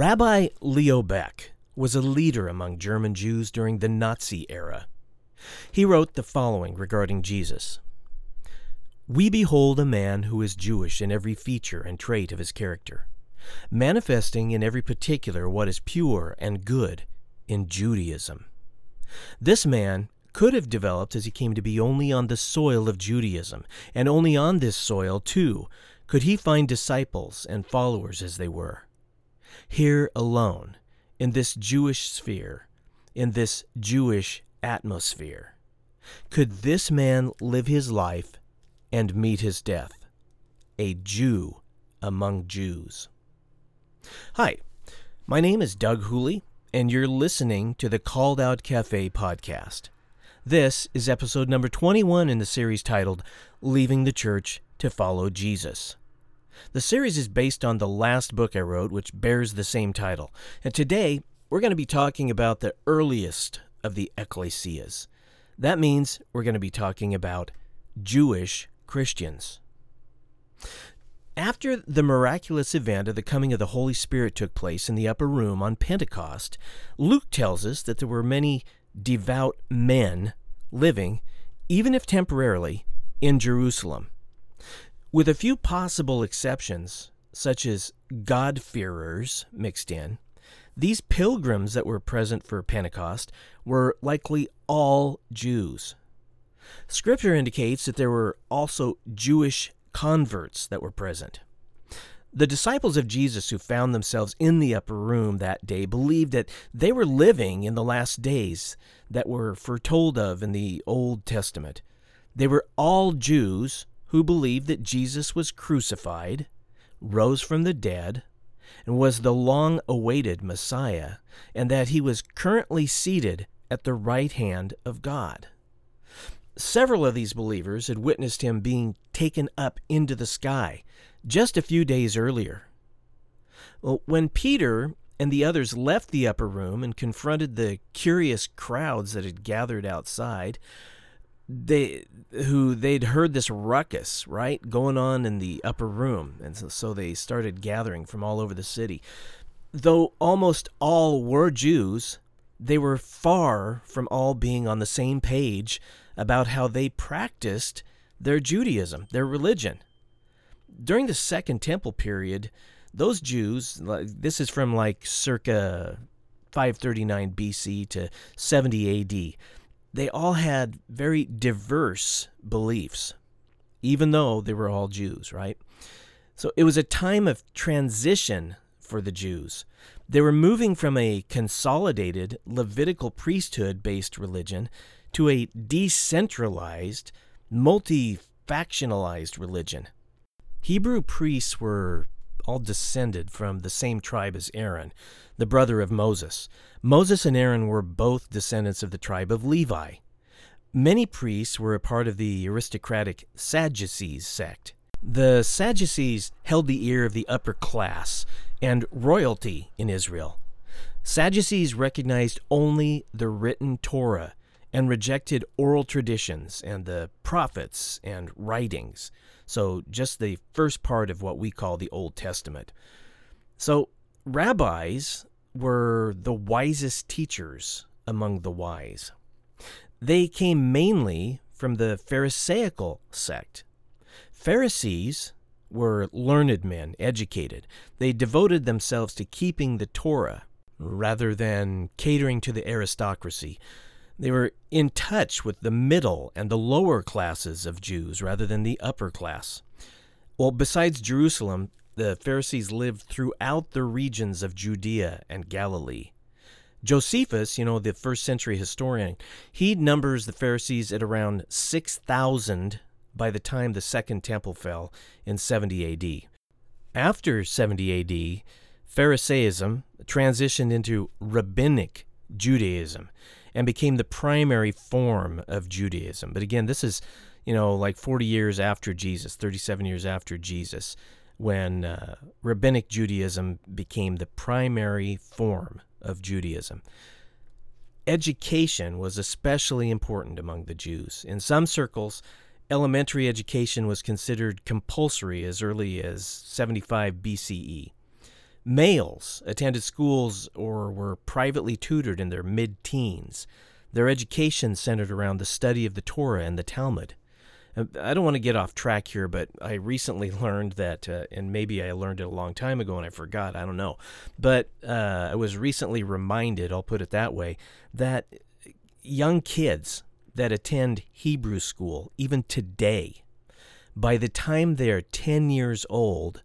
Rabbi Leo Baeck was a leader among German Jews during the Nazi era. He wrote the following regarding Jesus We behold a man who is Jewish in every feature and trait of his character, manifesting in every particular what is pure and good in Judaism. This man could have developed as he came to be only on the soil of Judaism, and only on this soil, too, could he find disciples and followers as they were. Here alone, in this Jewish sphere, in this Jewish atmosphere, could this man live his life and meet his death, a Jew among Jews. Hi, my name is Doug Hooley, and you're listening to the Called Out Cafe podcast. This is episode number 21 in the series titled Leaving the Church to Follow Jesus. The series is based on the last book I wrote, which bears the same title. And today, we're going to be talking about the earliest of the ecclesias. That means we're going to be talking about Jewish Christians. After the miraculous event of the coming of the Holy Spirit took place in the upper room on Pentecost, Luke tells us that there were many devout men living, even if temporarily, in Jerusalem. With a few possible exceptions, such as God-fearers mixed in, these pilgrims that were present for Pentecost were likely all Jews. Scripture indicates that there were also Jewish converts that were present. The disciples of Jesus who found themselves in the upper room that day believed that they were living in the last days that were foretold of in the Old Testament. They were all Jews who believed that Jesus was crucified, rose from the dead, and was the long awaited Messiah, and that he was currently seated at the right hand of God. Several of these believers had witnessed him being taken up into the sky just a few days earlier. Well, when Peter and the others left the upper room and confronted the curious crowds that had gathered outside, they who they'd heard this ruckus right going on in the upper room and so, so they started gathering from all over the city though almost all were jews they were far from all being on the same page about how they practiced their judaism their religion during the second temple period, those Jews, this is from like circa 539 BC to 70 AD, they all had very diverse beliefs, even though they were all Jews, right? So it was a time of transition for the Jews. They were moving from a consolidated Levitical priesthood based religion to a decentralized, multi factionalized religion. Hebrew priests were all descended from the same tribe as Aaron, the brother of Moses. Moses and Aaron were both descendants of the tribe of Levi. Many priests were a part of the aristocratic Sadducees sect. The Sadducees held the ear of the upper class and royalty in Israel. Sadducees recognized only the written Torah and rejected oral traditions and the prophets and writings. So, just the first part of what we call the Old Testament. So, rabbis were the wisest teachers among the wise. They came mainly from the Pharisaical sect. Pharisees were learned men, educated. They devoted themselves to keeping the Torah rather than catering to the aristocracy. They were in touch with the middle and the lower classes of Jews rather than the upper class. Well, besides Jerusalem, the Pharisees lived throughout the regions of Judea and Galilee. Josephus, you know, the first century historian, he numbers the Pharisees at around 6,000 by the time the Second Temple fell in 70 AD. After 70 AD, Pharisaism transitioned into rabbinic Judaism and became the primary form of Judaism. But again, this is, you know, like 40 years after Jesus, 37 years after Jesus, when uh, rabbinic Judaism became the primary form of Judaism. Education was especially important among the Jews. In some circles, elementary education was considered compulsory as early as 75 BCE. Males attended schools or were privately tutored in their mid teens. Their education centered around the study of the Torah and the Talmud. Uh, I don't want to get off track here, but I recently learned that, uh, and maybe I learned it a long time ago and I forgot, I don't know. But uh, I was recently reminded, I'll put it that way, that young kids that attend Hebrew school, even today, by the time they're 10 years old,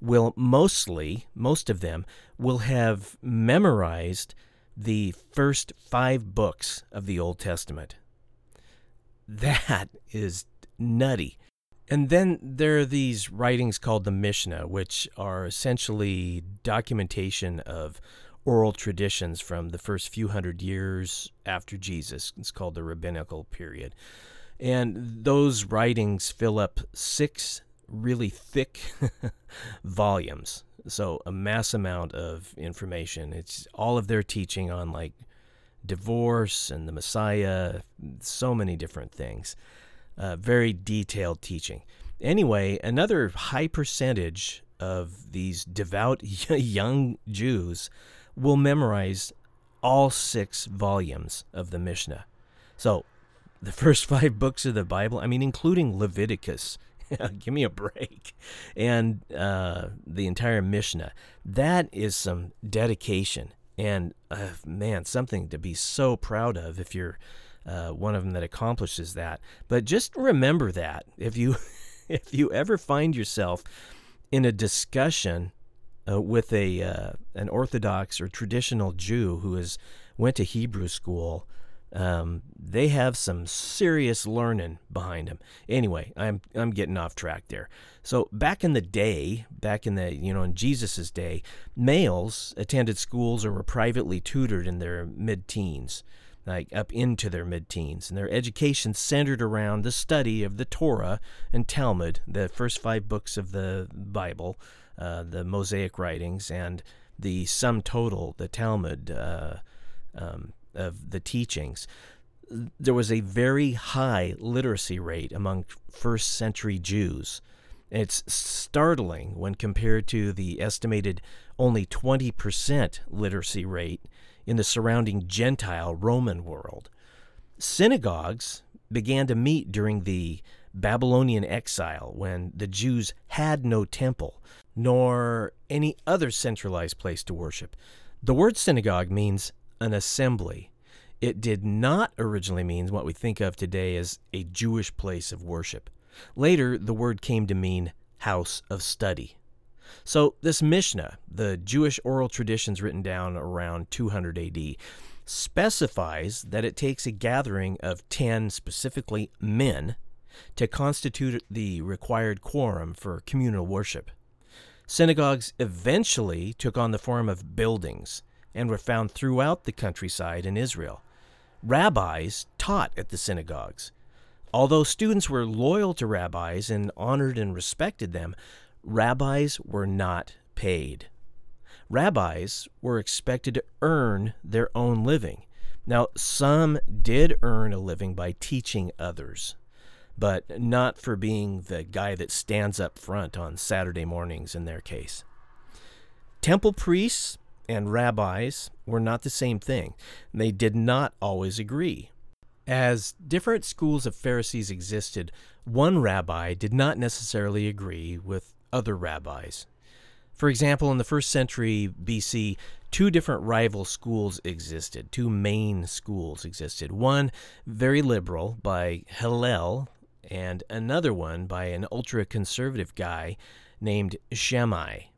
will mostly, most of them, will have memorized the first five books of the Old Testament. That is nutty. And then there are these writings called the Mishnah, which are essentially documentation of oral traditions from the first few hundred years after Jesus. It's called the rabbinical period. And those writings fill up six really thick volumes. So, a mass amount of information. It's all of their teaching on like divorce and the Messiah, so many different things. Uh, very detailed teaching. Anyway, another high percentage of these devout young Jews will memorize all six volumes of the Mishnah. So, the first five books of the Bible, I mean, including Leviticus, give me a break, and uh, the entire Mishnah, that is some dedication. And uh, man, something to be so proud of if you're uh, one of them that accomplishes that. But just remember that if you if you ever find yourself in a discussion uh, with a uh, an Orthodox or traditional Jew who has went to Hebrew school. Um, they have some serious learning behind them. Anyway, I'm I'm getting off track there. So back in the day, back in the you know in Jesus's day, males attended schools or were privately tutored in their mid-teens, like up into their mid-teens, and their education centered around the study of the Torah and Talmud, the first five books of the Bible, uh, the Mosaic writings, and the sum total, the Talmud uh, um, of the teachings. There was a very high literacy rate among first century Jews. It's startling when compared to the estimated only 20% literacy rate in the surrounding Gentile Roman world. Synagogues began to meet during the Babylonian exile when the Jews had no temple nor any other centralized place to worship. The word synagogue means an assembly. It did not originally mean what we think of today as a Jewish place of worship. Later, the word came to mean house of study. So, this Mishnah, the Jewish oral traditions written down around 200 AD, specifies that it takes a gathering of 10 specifically men to constitute the required quorum for communal worship. Synagogues eventually took on the form of buildings and were found throughout the countryside in Israel. Rabbis taught at the synagogues. Although students were loyal to rabbis and honored and respected them, rabbis were not paid. Rabbis were expected to earn their own living. Now, some did earn a living by teaching others but not for being the guy that stands up front on Saturday mornings in their case. Temple priests and rabbis were not the same thing. They did not always agree. As different schools of Pharisees existed, one rabbi did not necessarily agree with other rabbis. For example, in the first century BC, two different rival schools existed, two main schools existed. One very liberal by Hillel, and another one by an ultra conservative guy named Shammai.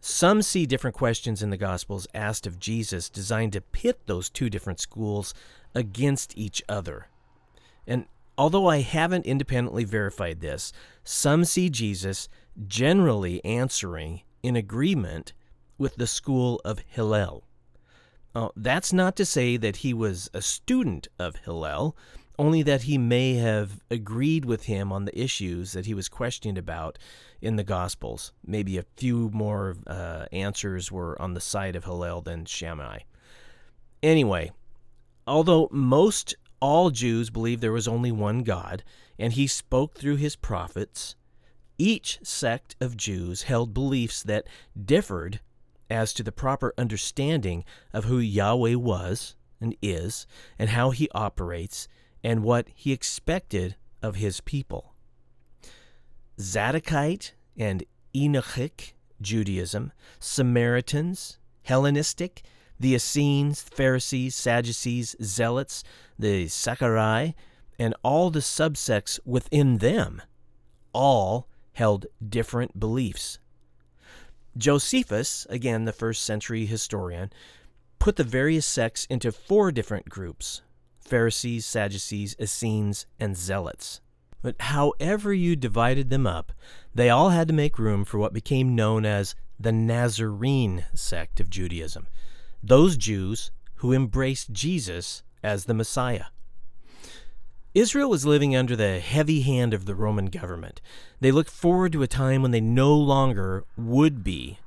Some see different questions in the Gospels asked of Jesus designed to pit those two different schools against each other. And although I haven't independently verified this, some see Jesus generally answering in agreement with the school of Hillel. Now, that's not to say that he was a student of Hillel, only that he may have agreed with him on the issues that he was questioned about in the Gospels. Maybe a few more uh, answers were on the side of Hillel than Shammai. Anyway, although most all Jews believe there was only one God, and he spoke through his prophets, each sect of Jews held beliefs that differed as to the proper understanding of who Yahweh was and is, and how he operates, and what he expected of his people. Zadokite and Enochic Judaism, Samaritans, Hellenistic, the Essenes, Pharisees, Sadducees, Zealots, the Sicarii, and all the subsects within them, all held different beliefs. Josephus, again the first century historian, put the various sects into four different groups Pharisees, Sadducees, Essenes, and Zealots. But however you divided them up, they all had to make room for what became known as the Nazarene sect of Judaism, those Jews who embraced Jesus as the Messiah. Israel was living under the heavy hand of the Roman government. They looked forward to a time when they no longer would be.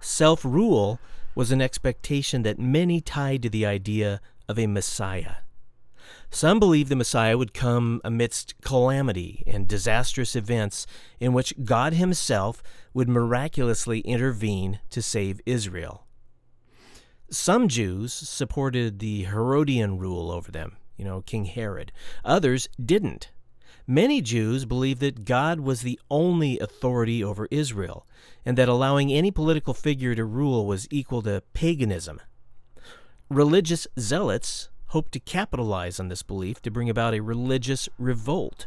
Self rule was an expectation that many tied to the idea of a Messiah. Some believed the Messiah would come amidst calamity and disastrous events in which God Himself would miraculously intervene to save Israel. Some Jews supported the Herodian rule over them, you know, King Herod. Others didn't. Many Jews believed that God was the only authority over Israel, and that allowing any political figure to rule was equal to paganism. Religious zealots hoped to capitalize on this belief to bring about a religious revolt.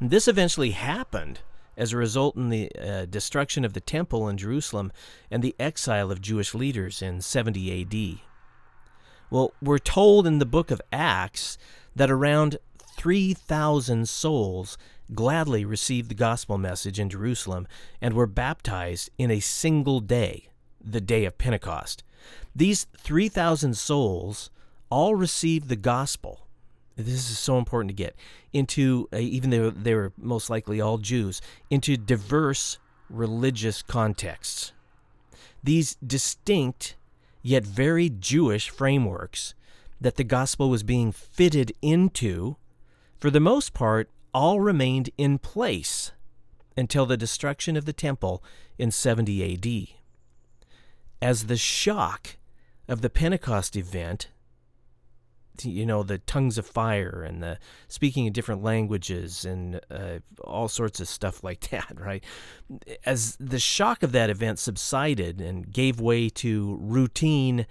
This eventually happened as a result in the uh, destruction of the temple in Jerusalem and the exile of Jewish leaders in 70 AD. Well, we're told in the book of Acts that around 3,000 souls gladly received the gospel message in Jerusalem and were baptized in a single day, the day of Pentecost. These 3,000 souls all received the gospel. This is so important to get into, uh, even though they were most likely all Jews, into diverse religious contexts. These distinct yet very Jewish frameworks that the gospel was being fitted into, for the most part, all remained in place until the destruction of the temple in 70 AD. As the shock of the Pentecost event you know the tongues of fire and the speaking in different languages and uh, all sorts of stuff like that right? As the shock of that event subsided and gave way to routine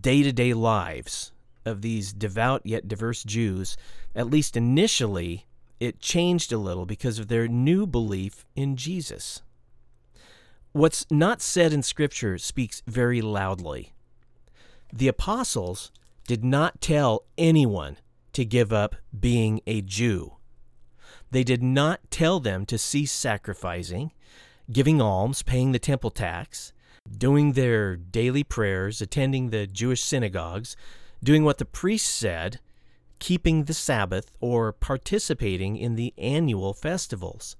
day-to-day lives of these devout yet diverse Jews at least initially it changed a little because of their new belief in Jesus. What's not said in scripture speaks very loudly. The apostles did not tell anyone to give up being a Jew. They did not tell them to cease sacrificing, giving alms, paying the temple tax, doing their daily prayers, attending the Jewish synagogues, doing what the priests said, keeping the Sabbath, or participating in the annual festivals.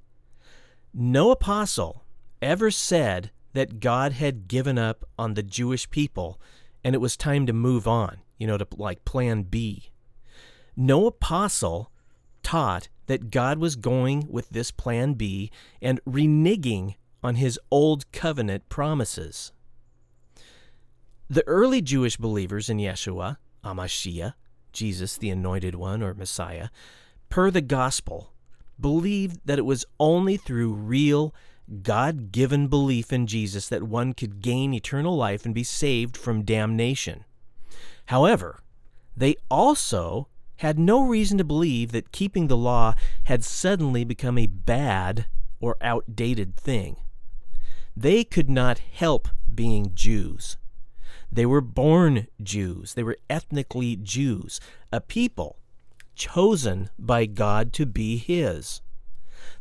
No apostle ever said that God had given up on the Jewish people and it was time to move on you know, to like plan B. No apostle taught that God was going with this plan B and reneging on his old covenant promises. The early Jewish believers in Yeshua, HaMashiach, Jesus the Anointed One or Messiah, per the gospel, believed that it was only through real, God given belief in Jesus that one could gain eternal life and be saved from damnation. However, they also had no reason to believe that keeping the law had suddenly become a bad or outdated thing. They could not help being Jews. They were born Jews. They were ethnically Jews, a people chosen by God to be His.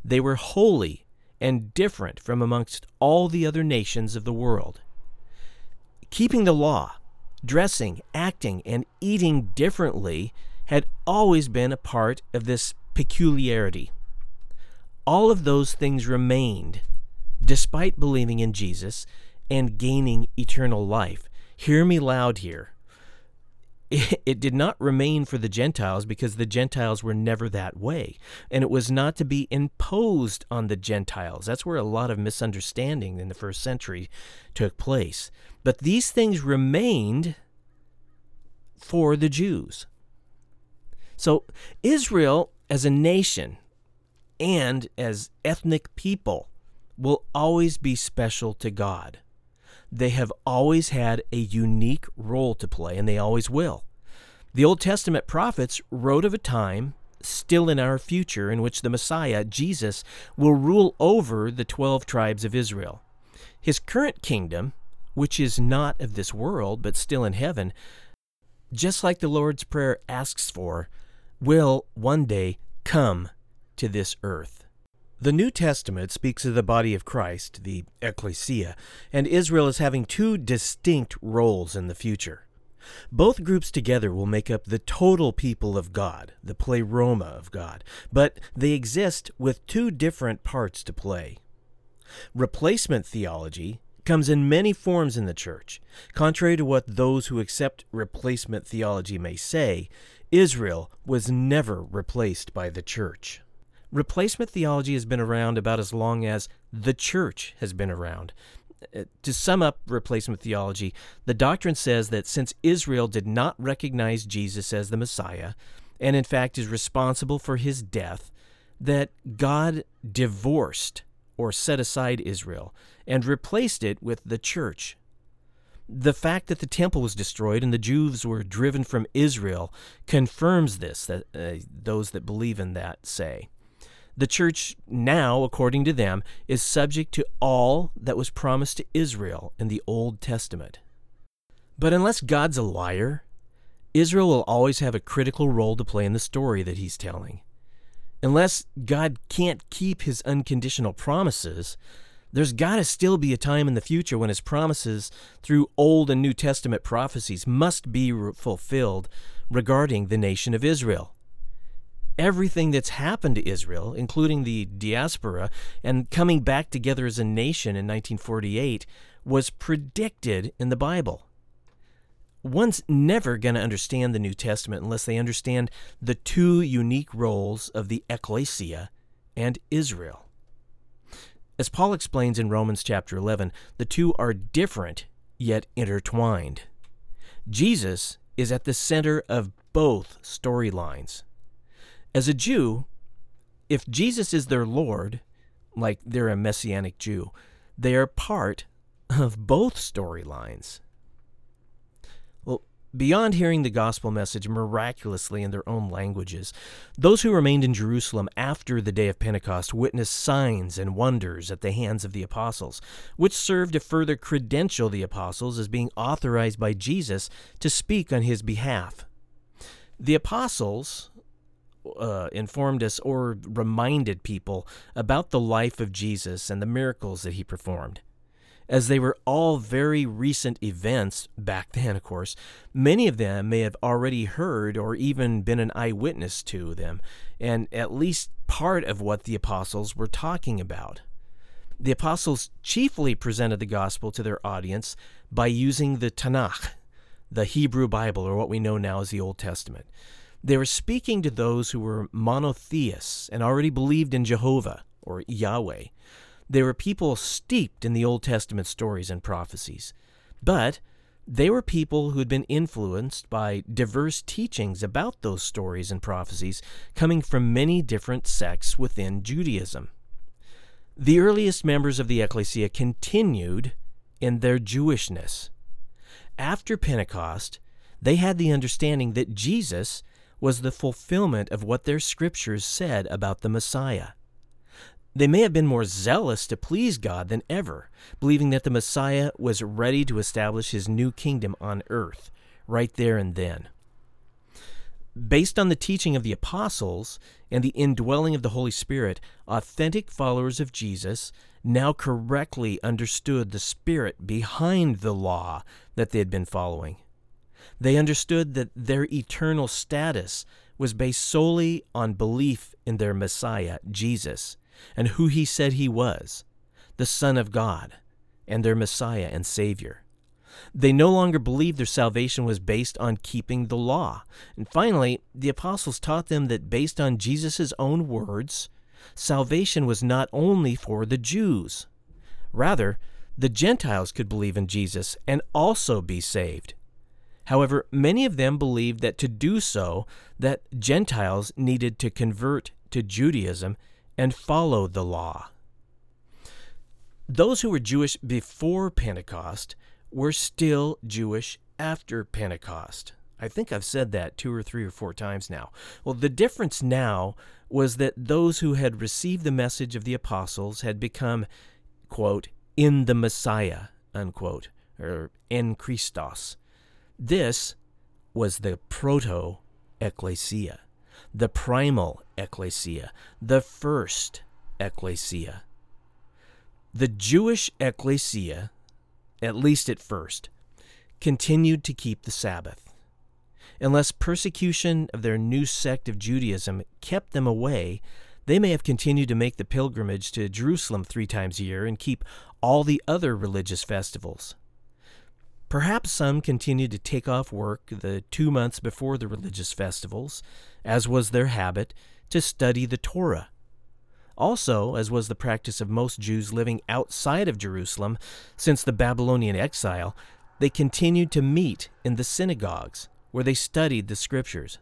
They were holy and different from amongst all the other nations of the world. Keeping the law dressing, acting, and eating differently had always been a part of this peculiarity. All of those things remained despite believing in Jesus and gaining eternal life. Hear me loud here. It, it did not remain for the Gentiles because the Gentiles were never that way. And it was not to be imposed on the Gentiles. That's where a lot of misunderstanding in the first century took place. But these things remained for the Jews. So Israel as a nation and as ethnic people will always be special to God. They have always had a unique role to play, and they always will. The Old Testament prophets wrote of a time still in our future in which the Messiah, Jesus, will rule over the 12 tribes of Israel. His current kingdom, which is not of this world but still in heaven, just like the Lord's Prayer asks for, will one day come to this earth. The New Testament speaks of the body of Christ, the ecclesia, and Israel as having two distinct roles in the future. Both groups together will make up the total people of God, the pleroma of God, but they exist with two different parts to play. Replacement theology comes in many forms in the church. Contrary to what those who accept replacement theology may say, Israel was never replaced by the church. Replacement theology has been around about as long as the church has been around. Uh, to sum up replacement theology, the doctrine says that since Israel did not recognize Jesus as the Messiah, and in fact is responsible for his death, that God divorced or set aside Israel and replaced it with the church. The fact that the temple was destroyed and the Jews were driven from Israel confirms this, that uh, those that believe in that say. The church now, according to them, is subject to all that was promised to Israel in the Old Testament. But unless God's a liar, Israel will always have a critical role to play in the story that he's telling. Unless God can't keep his unconditional promises, there's got to still be a time in the future when his promises through Old and New Testament prophecies must be fulfilled regarding the nation of Israel everything that's happened to Israel, including the diaspora and coming back together as a nation in 1948, was predicted in the Bible. One's never going to understand the New Testament unless they understand the two unique roles of the ecclesia and Israel. As Paul explains in Romans chapter 11, the two are different yet intertwined. Jesus is at the center of both storylines. As a Jew, if Jesus is their Lord, like they're a Messianic Jew, they are part of both storylines. Well, beyond hearing the gospel message miraculously in their own languages, those who remained in Jerusalem after the day of Pentecost witnessed signs and wonders at the hands of the apostles, which served to further credential the apostles as being authorized by Jesus to speak on his behalf. The apostles, uh, informed us or reminded people about the life of Jesus and the miracles that he performed. As they were all very recent events back then, of course, many of them may have already heard or even been an eyewitness to them, and at least part of what the apostles were talking about. The apostles chiefly presented the gospel to their audience by using the Tanakh, the Hebrew Bible, or what we know now as the Old Testament. They were speaking to those who were monotheists and already believed in Jehovah or Yahweh. They were people steeped in the Old Testament stories and prophecies. But they were people who had been influenced by diverse teachings about those stories and prophecies coming from many different sects within Judaism. The earliest members of the ecclesia continued in their Jewishness. After Pentecost, they had the understanding that Jesus was the fulfillment of what their scriptures said about the Messiah. They may have been more zealous to please God than ever, believing that the Messiah was ready to establish his new kingdom on earth, right there and then. Based on the teaching of the apostles and the indwelling of the Holy Spirit, authentic followers of Jesus now correctly understood the spirit behind the law that they had been following. They understood that their eternal status was based solely on belief in their Messiah, Jesus, and who he said he was the Son of God, and their Messiah and Savior. They no longer believed their salvation was based on keeping the law. And finally, the apostles taught them that based on Jesus' own words, salvation was not only for the Jews. Rather, the Gentiles could believe in Jesus and also be saved. However, many of them believed that to do so, that Gentiles needed to convert to Judaism and follow the law. Those who were Jewish before Pentecost were still Jewish after Pentecost. I think I've said that two or three or four times now. Well, the difference now was that those who had received the message of the apostles had become, quote, in the Messiah, unquote, or en Christos. This was the proto ecclesia, the primal ecclesia, the first ecclesia. The Jewish ecclesia, at least at first, continued to keep the Sabbath. Unless persecution of their new sect of Judaism kept them away, they may have continued to make the pilgrimage to Jerusalem three times a year and keep all the other religious festivals. Perhaps some continued to take off work the two months before the religious festivals, as was their habit, to study the Torah. Also, as was the practice of most Jews living outside of Jerusalem since the Babylonian exile, they continued to meet in the synagogues where they studied the scriptures.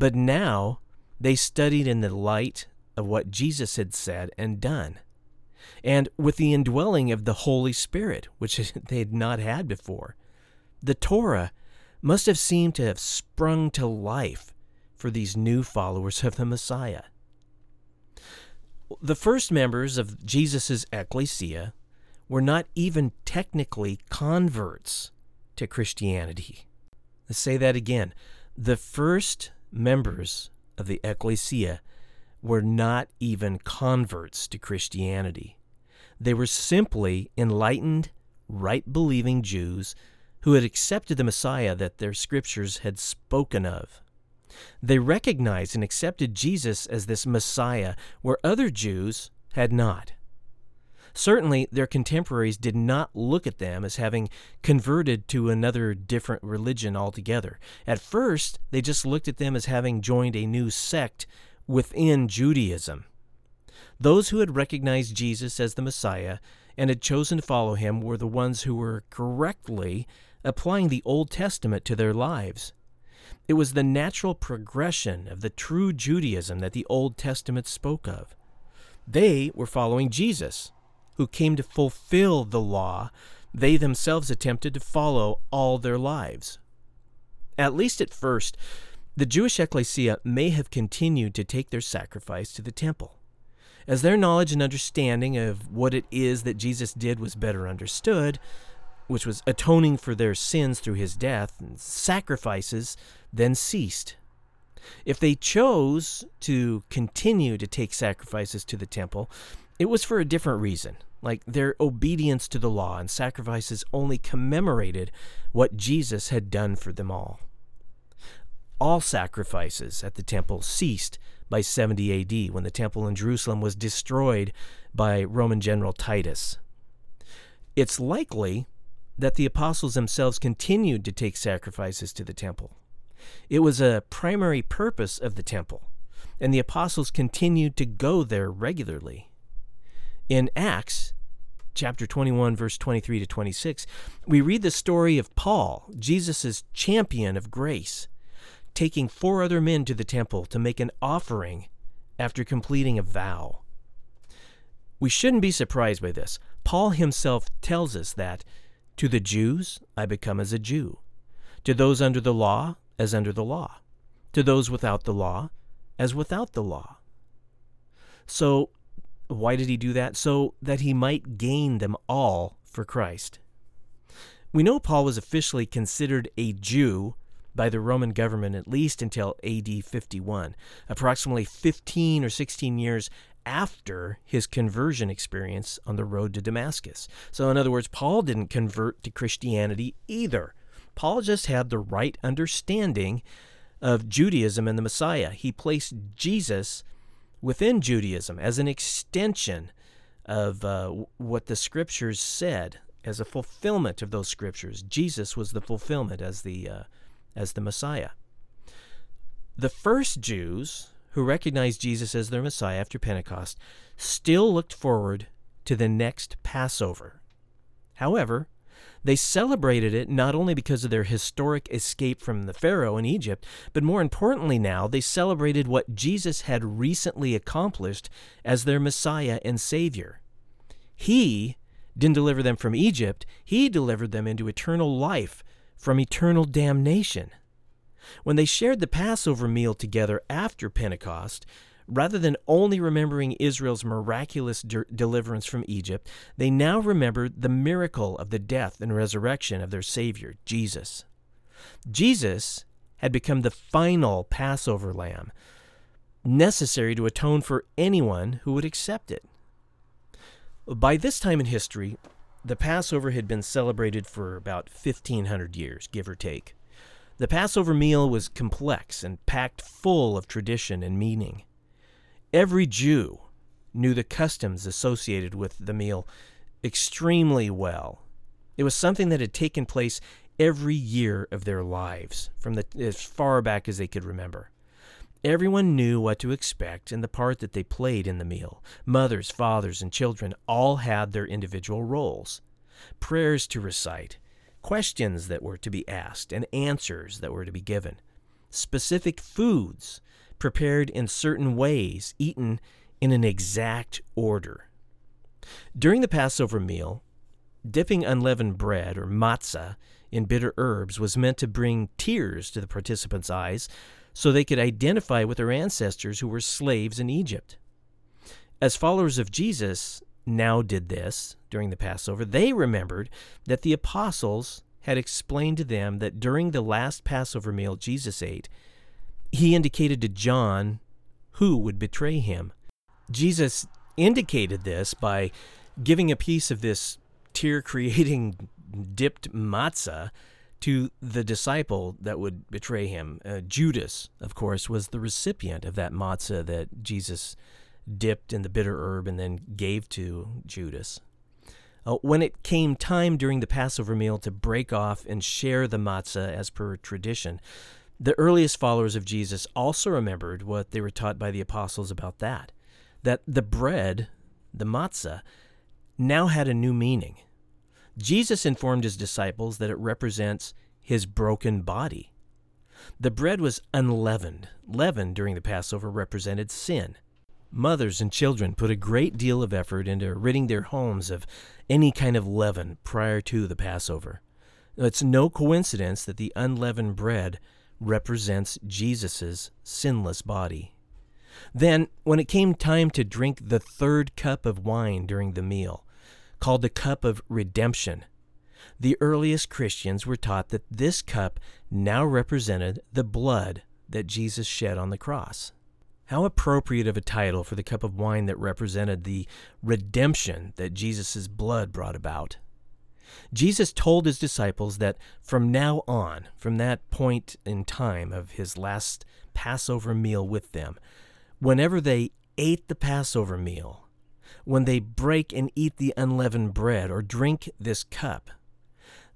But now they studied in the light of what Jesus had said and done and with the indwelling of the Holy Spirit, which they had not had before. The Torah must have seemed to have sprung to life for these new followers of the Messiah. The first members of Jesus' ecclesia were not even technically converts to Christianity. Let's say that again. The first members of the ecclesia were not even converts to Christianity. They were simply enlightened, right believing Jews who had accepted the Messiah that their scriptures had spoken of. They recognized and accepted Jesus as this Messiah where other Jews had not. Certainly, their contemporaries did not look at them as having converted to another different religion altogether. At first, they just looked at them as having joined a new sect within Judaism. Those who had recognized Jesus as the Messiah and had chosen to follow him were the ones who were correctly applying the Old Testament to their lives. It was the natural progression of the true Judaism that the Old Testament spoke of. They were following Jesus, who came to fulfill the law they themselves attempted to follow all their lives. At least at first, the Jewish ecclesia may have continued to take their sacrifice to the temple. As their knowledge and understanding of what it is that Jesus did was better understood, which was atoning for their sins through his death, and sacrifices then ceased. If they chose to continue to take sacrifices to the temple, it was for a different reason. Like their obedience to the law and sacrifices only commemorated what Jesus had done for them all. All sacrifices at the temple ceased by 70 AD when the temple in Jerusalem was destroyed by Roman general Titus. It's likely that the apostles themselves continued to take sacrifices to the temple. It was a primary purpose of the temple, and the apostles continued to go there regularly. In Acts, chapter 21 verse 23 to 26 we read the story of paul jesus' champion of grace taking four other men to the temple to make an offering after completing a vow. We shouldn't be surprised by this. Paul himself tells us that to the Jews I become as a Jew, to those under the law as under the law, to those without the law as without the law. So, why did he do that? So that he might gain them all for Christ. We know Paul was officially considered a Jew by the Roman government at least until AD 51, approximately 15 or 16 years after his conversion experience on the road to Damascus. So, in other words, Paul didn't convert to Christianity either. Paul just had the right understanding of Judaism and the Messiah. He placed Jesus within Judaism as an extension of uh, what the scriptures said as a fulfillment of those scriptures. Jesus was the fulfillment as the uh, as the Messiah. The first Jews who recognized Jesus as their Messiah after Pentecost still looked forward to the next Passover. However, they celebrated it not only because of their historic escape from the Pharaoh in Egypt, but more importantly now, they celebrated what Jesus had recently accomplished as their Messiah and Savior. He didn't deliver them from Egypt, He delivered them into eternal life from eternal damnation. When they shared the Passover meal together after Pentecost, Rather than only remembering Israel's miraculous de- deliverance from Egypt, they now remembered the miracle of the death and resurrection of their Savior, Jesus. Jesus had become the final Passover lamb, necessary to atone for anyone who would accept it. By this time in history, the Passover had been celebrated for about 1500 years, give or take. The Passover meal was complex and packed full of tradition and meaning. Every Jew knew the customs associated with the meal extremely well. It was something that had taken place every year of their lives, from the, as far back as they could remember. Everyone knew what to expect and the part that they played in the meal. Mothers, fathers, and children all had their individual roles. Prayers to recite, questions that were to be asked, and answers that were to be given. Specific foods prepared in certain ways, eaten in an exact order. During the Passover meal, dipping unleavened bread, or matzah, in bitter herbs was meant to bring tears to the participants' eyes so they could identify with their ancestors who were slaves in Egypt. As followers of Jesus now did this during the Passover, they remembered that the apostles had explained to them that during the last Passover meal Jesus ate, he indicated to John who would betray him. Jesus indicated this by giving a piece of this tear creating dipped matzah to the disciple that would betray him. Uh, Judas, of course, was the recipient of that matzah that Jesus dipped in the bitter herb and then gave to Judas. Uh, when it came time during the Passover meal to break off and share the matzah as per tradition, the earliest followers of Jesus also remembered what they were taught by the apostles about that that the bread, the matzah, now had a new meaning. Jesus informed his disciples that it represents his broken body. The bread was unleavened. Leaven during the Passover represented sin. Mothers and children put a great deal of effort into ridding their homes of any kind of leaven prior to the Passover. It's no coincidence that the unleavened bread represents Jesus' sinless body. Then, when it came time to drink the third cup of wine during the meal, called the cup of redemption, the earliest Christians were taught that this cup now represented the blood that Jesus shed on the cross. How appropriate of a title for the cup of wine that represented the redemption that Jesus' blood brought about. Jesus told his disciples that from now on, from that point in time of his last Passover meal with them, whenever they ate the Passover meal, when they break and eat the unleavened bread or drink this cup,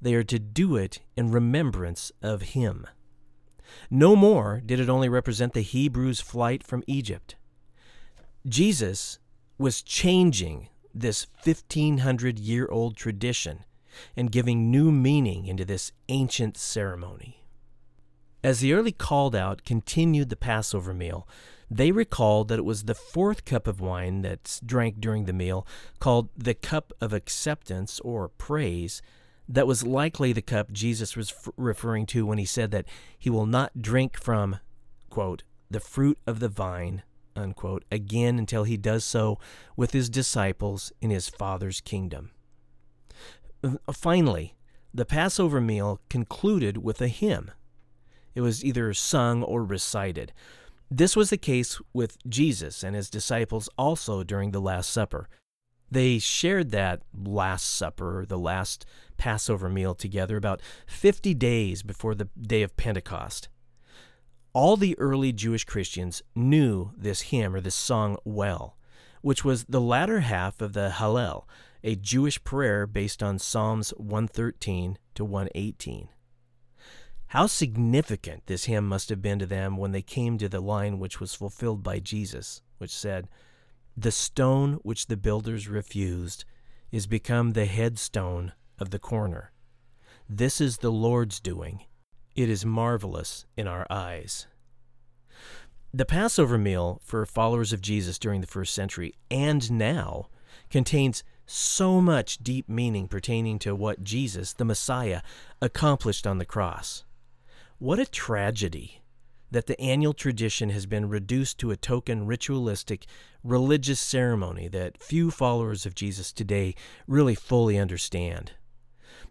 they are to do it in remembrance of him. No more did it only represent the Hebrews' flight from Egypt. Jesus was changing this 1500 year old tradition and giving new meaning into this ancient ceremony. As the early called out continued the Passover meal, they recalled that it was the fourth cup of wine that's drank during the meal, called the cup of acceptance or praise, that was likely the cup Jesus was referring to when he said that he will not drink from, quote, the fruit of the vine, unquote, again until he does so with his disciples in his Father's kingdom. Uh, finally, the Passover meal concluded with a hymn. It was either sung or recited. This was the case with Jesus and his disciples also during the Last Supper. They shared that Last Supper, the last Passover meal together, about 50 days before the day of Pentecost. All the early Jewish Christians knew this hymn or this song well, which was the latter half of the Hallel, a Jewish prayer based on Psalms 113 to 118. How significant this hymn must have been to them when they came to the line which was fulfilled by Jesus, which said, The stone which the builders refused is become the headstone of the corner. This is the Lord's doing. It is marvelous in our eyes. The Passover meal for followers of Jesus during the first century and now contains so much deep meaning pertaining to what Jesus, the Messiah, accomplished on the cross. What a tragedy that the annual tradition has been reduced to a token ritualistic religious ceremony that few followers of Jesus today really fully understand.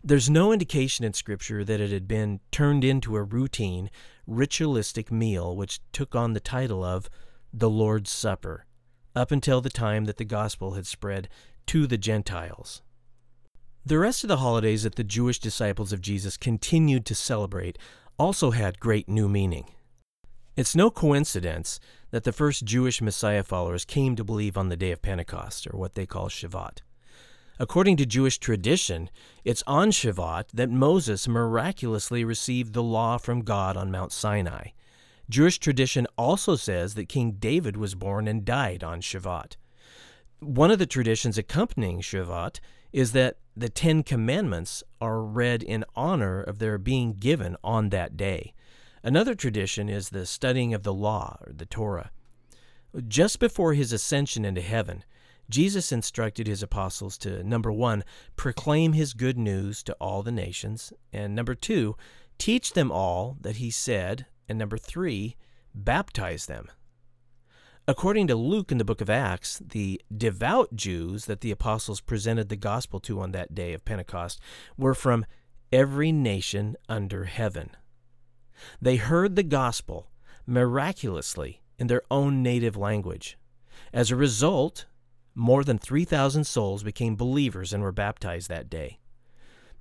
There's no indication in Scripture that it had been turned into a routine, ritualistic meal which took on the title of the Lord's Supper, up until the time that the gospel had spread to the Gentiles. The rest of the holidays that the Jewish disciples of Jesus continued to celebrate also had great new meaning. It's no coincidence that the first Jewish Messiah followers came to believe on the day of Pentecost, or what they call Shavuot. According to Jewish tradition, it's on Shavuot that Moses miraculously received the law from God on Mount Sinai. Jewish tradition also says that King David was born and died on Shavuot. One of the traditions accompanying Shavuot is that the Ten Commandments are read in honor of their being given on that day. Another tradition is the studying of the law, or the Torah. Just before his ascension into heaven, Jesus instructed his apostles to, number one, proclaim his good news to all the nations, and number two, teach them all that he said, and number three, baptize them. According to Luke in the book of Acts, the devout Jews that the apostles presented the gospel to on that day of Pentecost were from every nation under heaven. They heard the gospel miraculously in their own native language. As a result, more than 3,000 souls became believers and were baptized that day.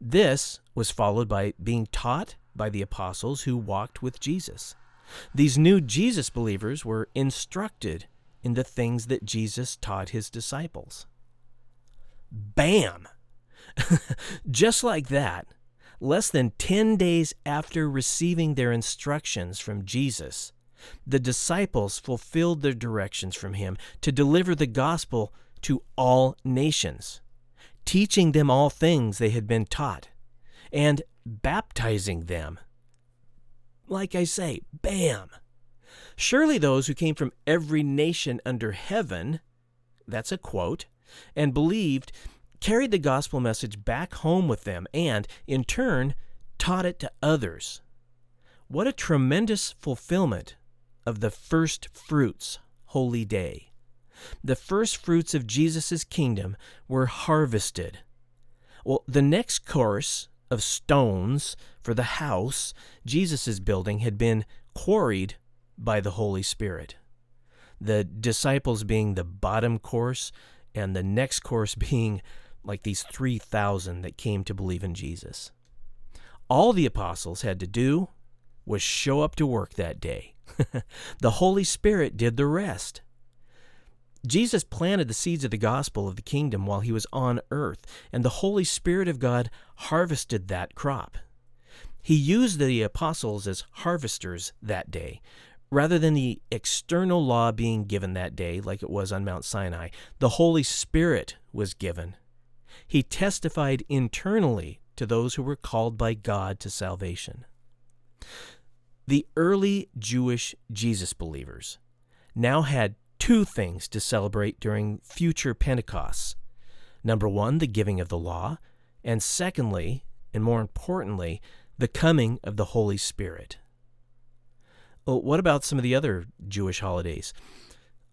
This was followed by being taught by the apostles who walked with Jesus. These new Jesus believers were instructed in the things that Jesus taught his disciples. Bam! Just like that, less than 10 days after receiving their instructions from Jesus, the disciples fulfilled their directions from him to deliver the gospel to all nations, teaching them all things they had been taught, and baptizing them like I say, bam. Surely those who came from every nation under heaven, that's a quote, and believed, carried the gospel message back home with them and, in turn, taught it to others. What a tremendous fulfillment of the first fruits holy day. The first fruits of Jesus' kingdom were harvested. Well, the next course of stones for the house Jesus' building had been quarried by the Holy Spirit. The disciples being the bottom course, and the next course being like these 3,000 that came to believe in Jesus. All the apostles had to do was show up to work that day. the Holy Spirit did the rest. Jesus planted the seeds of the gospel of the kingdom while he was on earth, and the Holy Spirit of God harvested that crop. He used the apostles as harvesters that day. Rather than the external law being given that day, like it was on Mount Sinai, the Holy Spirit was given. He testified internally to those who were called by God to salvation. The early Jewish Jesus believers now had two things to celebrate during future Pentecosts. Number one, the giving of the law, and secondly, and more importantly, the coming of the Holy Spirit. Well, what about some of the other Jewish holidays?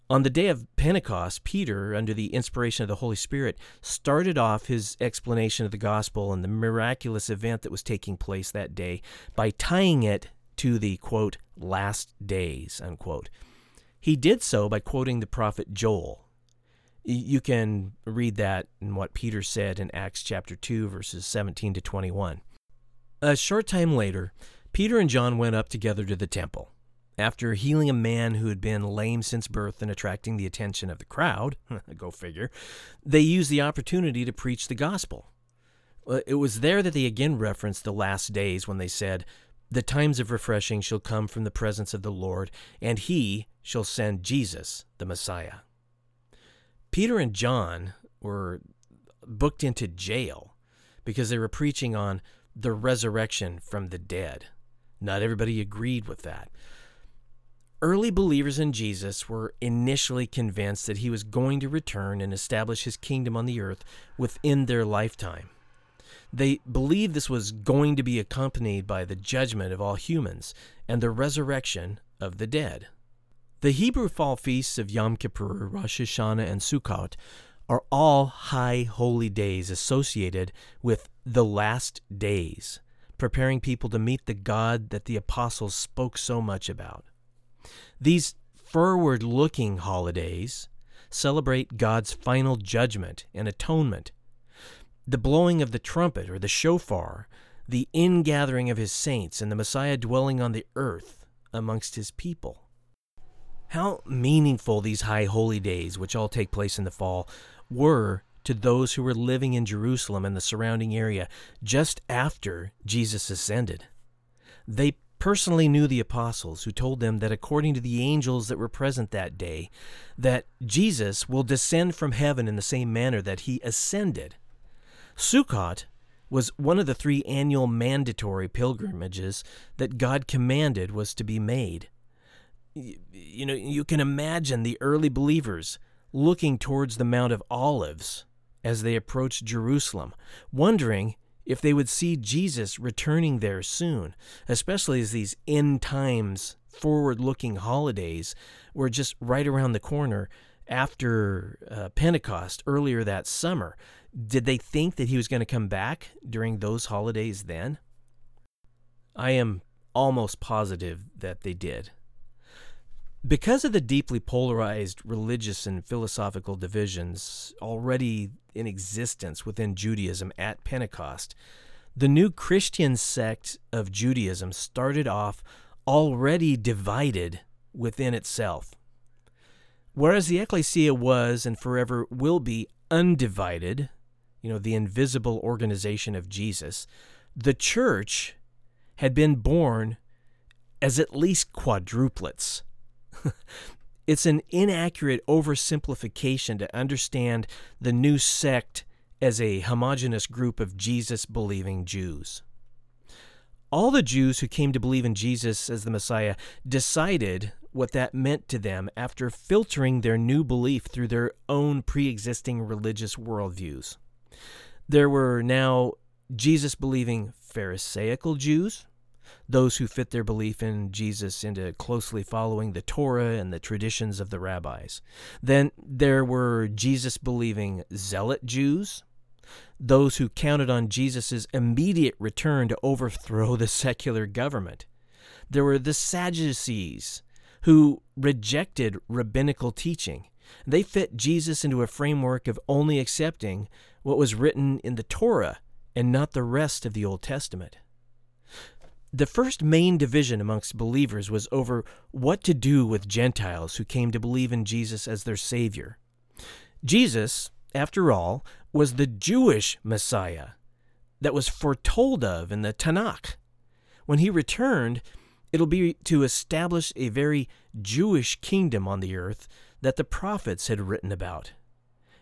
On the day of Pentecost, Peter, under the inspiration of the Holy Spirit, started off his explanation of the gospel and the miraculous event that was taking place that day by tying it to the quote last days unquote he did so by quoting the prophet Joel. You can read that in what Peter said in Acts chapter 2, verses 17 to 21. A short time later, Peter and John went up together to the temple. After healing a man who had been lame since birth and attracting the attention of the crowd, go figure, they used the opportunity to preach the gospel. It was there that they again referenced the last days when they said, The times of refreshing shall come from the presence of the Lord, and he shall send Jesus, the Messiah. Peter and John were booked into jail because they were preaching on the resurrection from the dead. Not everybody agreed with that. Early believers in Jesus were initially convinced that he was going to return and establish his kingdom on the earth within their lifetime. They believed this was going to be accompanied by the judgment of all humans and the resurrection of the dead. The Hebrew fall feasts of Yom Kippur, Rosh Hashanah, and Sukkot are all high holy days associated with the last days, preparing people to meet the God that the apostles spoke so much about. These forward looking holidays celebrate God's final judgment and atonement. The blowing of the trumpet or the shofar, the ingathering of his saints, and the Messiah dwelling on the earth amongst his people. How meaningful these high holy days, which all take place in the fall, were to those who were living in Jerusalem and the surrounding area just after Jesus ascended. They personally knew the apostles who told them that according to the angels that were present that day that Jesus will descend from heaven in the same manner that he ascended. Sukkot was one of the three annual mandatory pilgrimages that God commanded was to be made. You know, you can imagine the early believers looking towards the Mount of Olives as they approached Jerusalem, wondering if they would see Jesus returning there soon, especially as these end times forward looking holidays were just right around the corner after uh, Pentecost earlier that summer. Did they think that he was going to come back during those holidays then? I am almost positive that they did. Because of the deeply polarized religious and philosophical divisions already in existence within Judaism at Pentecost, the new Christian sect of Judaism started off already divided within itself. Whereas the ecclesia was and forever will be undivided, you know, the invisible organization of Jesus, the church had been born as at least quadruplets it's an inaccurate oversimplification to understand the new sect as a homogenous group of Jesus believing Jews. All the Jews who came to believe in Jesus as the Messiah decided what that meant to them after filtering their new belief through their own pre existing religious worldviews. There were now Jesus believing Pharisaical Jews, those who fit their belief in Jesus into closely following the Torah and the traditions of the rabbis. Then there were Jesus believing zealot Jews, those who counted on Jesus' immediate return to overthrow the secular government. There were the Sadducees, who rejected rabbinical teaching. They fit Jesus into a framework of only accepting what was written in the Torah and not the rest of the Old Testament. The first main division amongst believers was over what to do with Gentiles who came to believe in Jesus as their Savior. Jesus, after all, was the Jewish Messiah that was foretold of in the Tanakh. When he returned, it'll be to establish a very Jewish kingdom on the earth that the prophets had written about.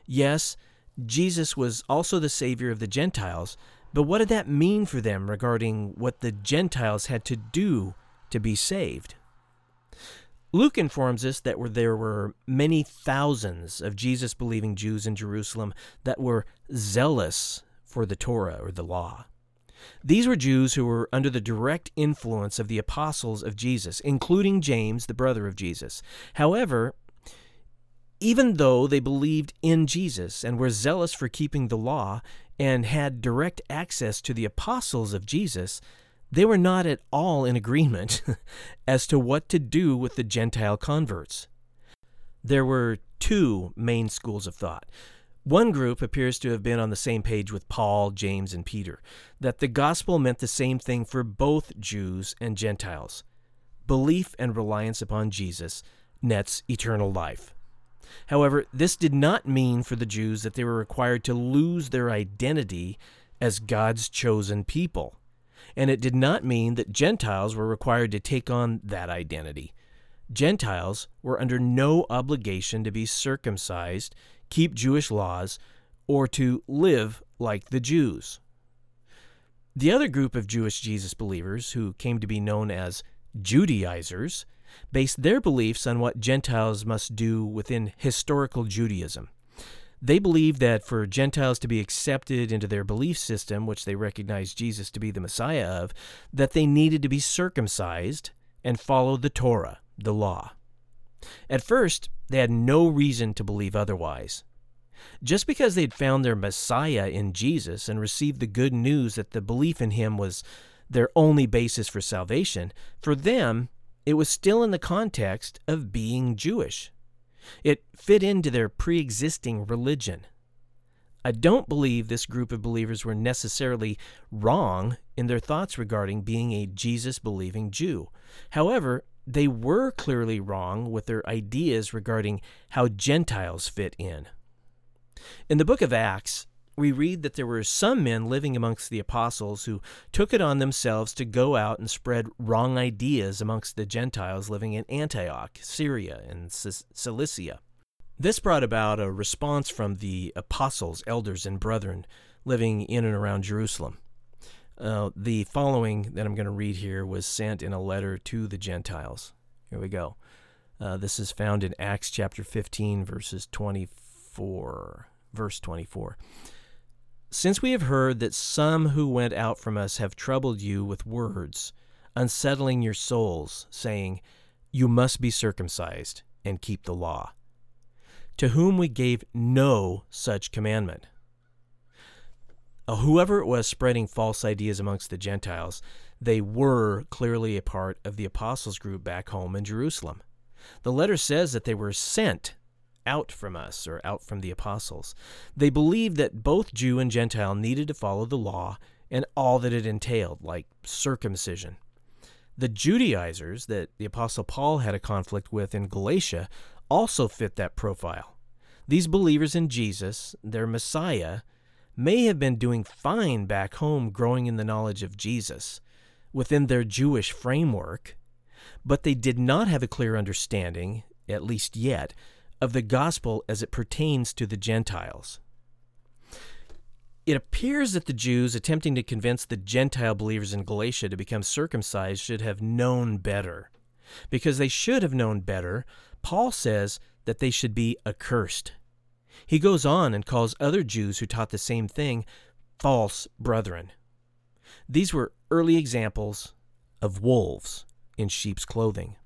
Yes, Jesus was also the Savior of the Gentiles, but what did that mean for them regarding what the Gentiles had to do to be saved? Luke informs us that there were many thousands of Jesus believing Jews in Jerusalem that were zealous for the Torah or the law. These were Jews who were under the direct influence of the apostles of Jesus, including James, the brother of Jesus. However, even though they believed in Jesus and were zealous for keeping the law, and had direct access to the apostles of Jesus, they were not at all in agreement as to what to do with the Gentile converts. There were two main schools of thought. One group appears to have been on the same page with Paul, James, and Peter, that the gospel meant the same thing for both Jews and Gentiles. belief and reliance upon Jesus nets eternal life. However, this did not mean for the Jews that they were required to lose their identity as God's chosen people. And it did not mean that Gentiles were required to take on that identity. Gentiles were under no obligation to be circumcised, keep Jewish laws, or to live like the Jews. The other group of Jewish Jesus believers, who came to be known as Judaizers, based their beliefs on what Gentiles must do within historical Judaism. They believed that for Gentiles to be accepted into their belief system, which they recognized Jesus to be the Messiah of, that they needed to be circumcised and follow the Torah, the law. At first, they had no reason to believe otherwise. Just because they'd found their Messiah in Jesus and received the good news that the belief in him was their only basis for salvation, for them, it was still in the context of being Jewish. It fit into their pre existing religion. I don't believe this group of believers were necessarily wrong in their thoughts regarding being a Jesus believing Jew. However, they were clearly wrong with their ideas regarding how Gentiles fit in. In the book of Acts, we read that there were some men living amongst the apostles who took it on themselves to go out and spread wrong ideas amongst the Gentiles living in Antioch, Syria, and Cilicia. This brought about a response from the apostles, elders, and brethren living in and around Jerusalem. Uh, the following that I'm going to read here was sent in a letter to the Gentiles. Here we go. Uh, this is found in Acts chapter 15, verses 24. Verse 24. Since we have heard that some who went out from us have troubled you with words, unsettling your souls, saying, You must be circumcised and keep the law, to whom we gave no such commandment. Uh, whoever it was spreading false ideas amongst the Gentiles, they were clearly a part of the apostles' group back home in Jerusalem. The letter says that they were sent out from us or out from the apostles. They believed that both Jew and Gentile needed to follow the law and all that it entailed, like circumcision. The Judaizers that the apostle Paul had a conflict with in Galatia also fit that profile. These believers in Jesus, their Messiah, may have been doing fine back home growing in the knowledge of Jesus within their Jewish framework, but they did not have a clear understanding, at least yet, of the gospel as it pertains to the Gentiles. It appears that the Jews attempting to convince the Gentile believers in Galatia to become circumcised should have known better. Because they should have known better, Paul says that they should be accursed. He goes on and calls other Jews who taught the same thing false brethren. These were early examples of wolves in sheep's clothing.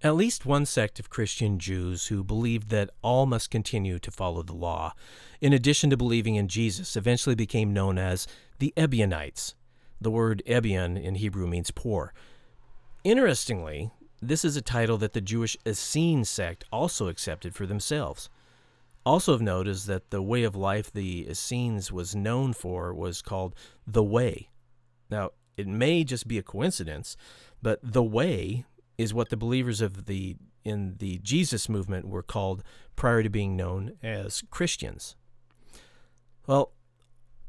At least one sect of Christian Jews who believed that all must continue to follow the law, in addition to believing in Jesus, eventually became known as the Ebionites. The word Ebion in Hebrew means poor. Interestingly, this is a title that the Jewish Essene sect also accepted for themselves. Also of note is that the way of life the Essenes was known for was called the Way. Now, it may just be a coincidence, but the Way is what the believers of the in the Jesus movement were called prior to being known as Christians. Well,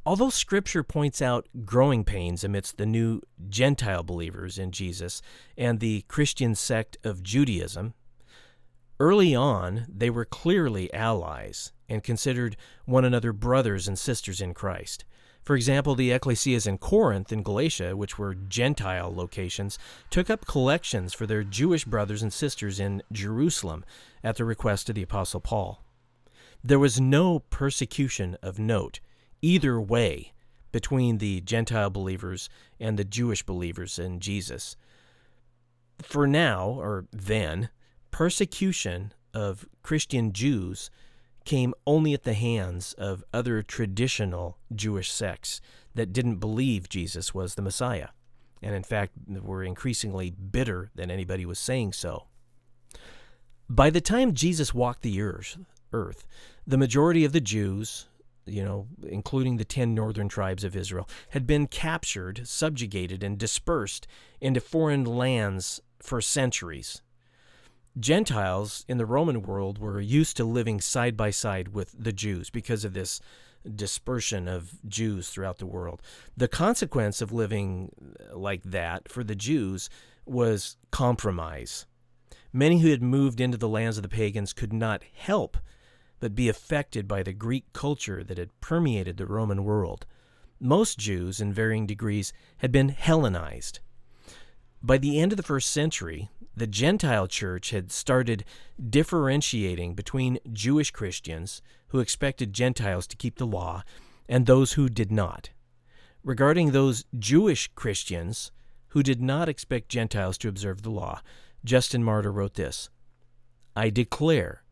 although scripture points out growing pains amidst the new Gentile believers in Jesus and the Christian sect of Judaism, early on they were clearly allies and considered one another brothers and sisters in Christ. For example, the ecclesias in Corinth and Galatia, which were Gentile locations, took up collections for their Jewish brothers and sisters in Jerusalem at the request of the Apostle Paul. There was no persecution of note, either way, between the Gentile believers and the Jewish believers in Jesus. For now, or then, persecution of Christian Jews came only at the hands of other traditional Jewish sects that didn't believe Jesus was the Messiah, and in fact were increasingly bitter than anybody was saying so. By the time Jesus walked the earth, earth the majority of the Jews, you know, including the 10 northern tribes of Israel, had been captured, subjugated, and dispersed into foreign lands for centuries. Gentiles in the Roman world were used to living side by side with the Jews because of this dispersion of Jews throughout the world. The consequence of living uh, like that for the Jews was compromise. Many who had moved into the lands of the pagans could not help but be affected by the Greek culture that had permeated the Roman world. Most Jews, in varying degrees, had been Hellenized. By the end of the first century, the Gentile church had started differentiating between Jewish Christians who expected Gentiles to keep the law and those who did not. Regarding those Jewish Christians who did not expect Gentiles to observe the law, Justin Martyr wrote this I declare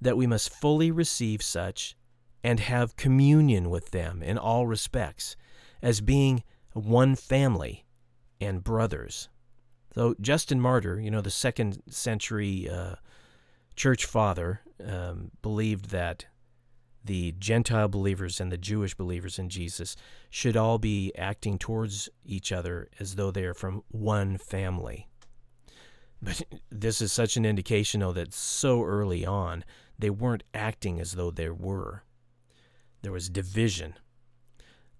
that we must fully receive such and have communion with them in all respects, as being one family and brothers. So, Justin Martyr, you know, the second century uh, church father, um, believed that the Gentile believers and the Jewish believers in Jesus should all be acting towards each other as though they are from one family. But this is such an indication, though, that so early on they weren't acting as though they were. There was division.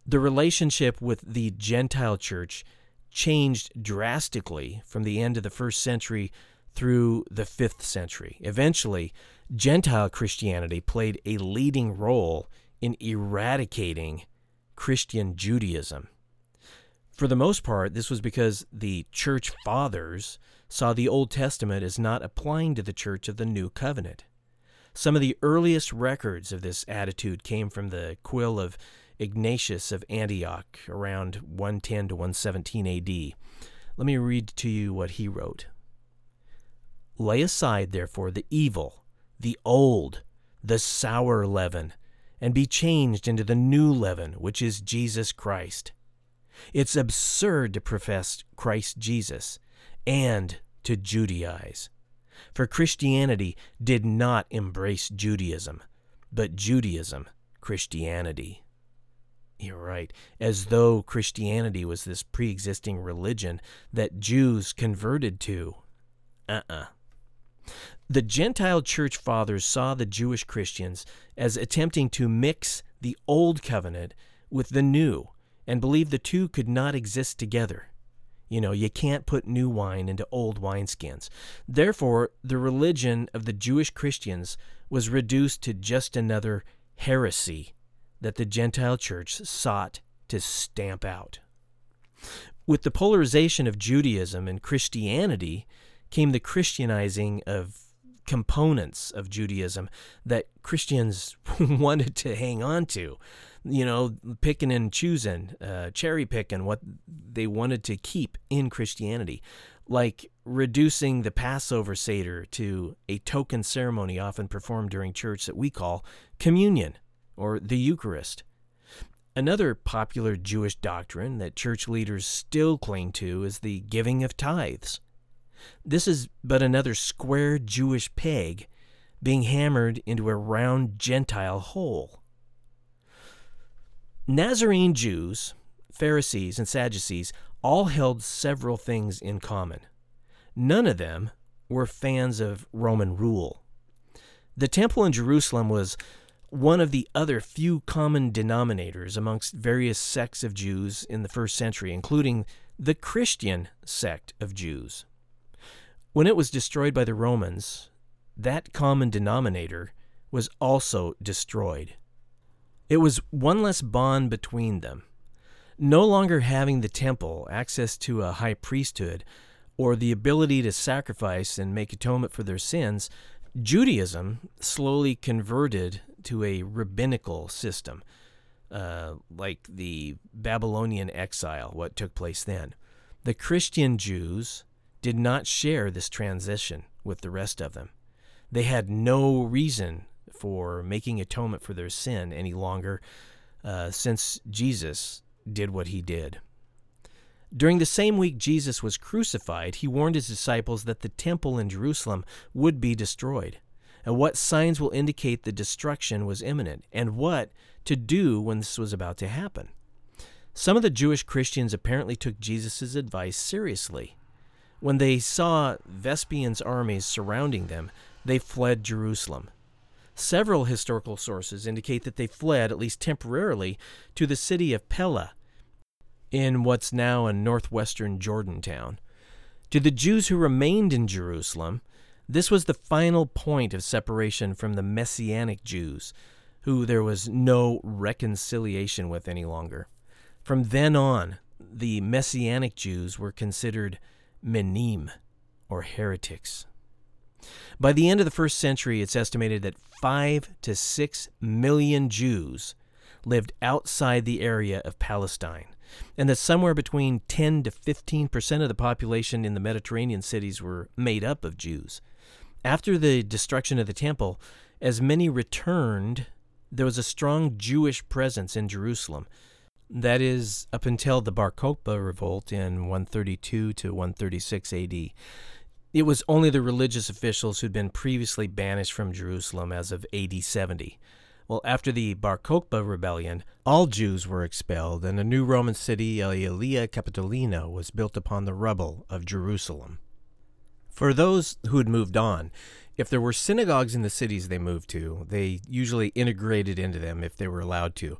The relationship with the Gentile church changed drastically from the end of the first century through the fifth century. Eventually, Gentile Christianity played a leading role in eradicating Christian Judaism. For the most part, this was because the church fathers saw the Old Testament as not applying to the church of the New Covenant. Some of the earliest records of this attitude came from the quill of Ignatius of Antioch around 110 to 117 AD. Let me read to you what he wrote. Lay aside, therefore, the evil, the old, the sour leaven, and be changed into the new leaven, which is Jesus Christ. It's absurd to profess Christ Jesus and to Judaize. For Christianity did not embrace Judaism, but Judaism Christianity. You're right, as though Christianity was this pre existing religion that Jews converted to. Uh uh-uh. uh The Gentile church fathers saw the Jewish Christians as attempting to mix the Old Covenant with the New and believed the two could not exist together. You know, you can't put new wine into old wineskins. Therefore, the religion of the Jewish Christians was reduced to just another heresy that the Gentile church sought to stamp out. With the polarization of Judaism and Christianity came the Christianizing of components of Judaism that Christians wanted to hang on to you know, picking and choosing, uh, cherry picking what they wanted to keep in Christianity, like reducing the Passover Seder to a token ceremony often performed during church that we call communion or the Eucharist. Another popular Jewish doctrine that church leaders still cling to is the giving of tithes. This is but another square Jewish peg being hammered into a round Gentile hole. Nazarene Jews, Pharisees, and Sadducees all held several things in common. None of them were fans of Roman rule. The temple in Jerusalem was one of the other few common denominators amongst various sects of Jews in the first century, including the Christian sect of Jews. When it was destroyed by the Romans, that common denominator was also destroyed. It was one less bond between them. No longer having the temple, access to a high priesthood, or the ability to sacrifice and make atonement for their sins, Judaism slowly converted to a rabbinical system, uh, like the Babylonian exile, what took place then. The Christian Jews did not share this transition with the rest of them. They had no reason for making atonement for their sin any longer uh, since Jesus did what he did. During the same week Jesus was crucified, he warned his disciples that the temple in Jerusalem would be destroyed, and what signs will indicate the destruction was imminent, and what to do when this was about to happen. Some of the Jewish Christians apparently took Jesus' advice seriously. When they saw Vespasian's armies surrounding them, they fled Jerusalem. Several historical sources indicate that they fled, at least temporarily, to the city of Pella, in what's now a northwestern Jordan town. To the Jews who remained in Jerusalem, this was the final point of separation from the Messianic Jews, who there was no reconciliation with any longer. From then on, the Messianic Jews were considered menim, or heretics. By the end of the first century, it's estimated that five to six million Jews lived outside the area of Palestine, and that somewhere between 10 to 15 percent of the population in the Mediterranean cities were made up of Jews. After the destruction of the temple, as many returned, there was a strong Jewish presence in Jerusalem. That is, up until the Bar Kokhba revolt in 132 to 136 AD. It was only the religious officials who'd been previously banished from Jerusalem as of AD 70. Well, after the Bar Kokhba rebellion, all Jews were expelled, and a new Roman city, Aelia Capitolina, was built upon the rubble of Jerusalem. For those who had moved on, if there were synagogues in the cities they moved to, they usually integrated into them if they were allowed to.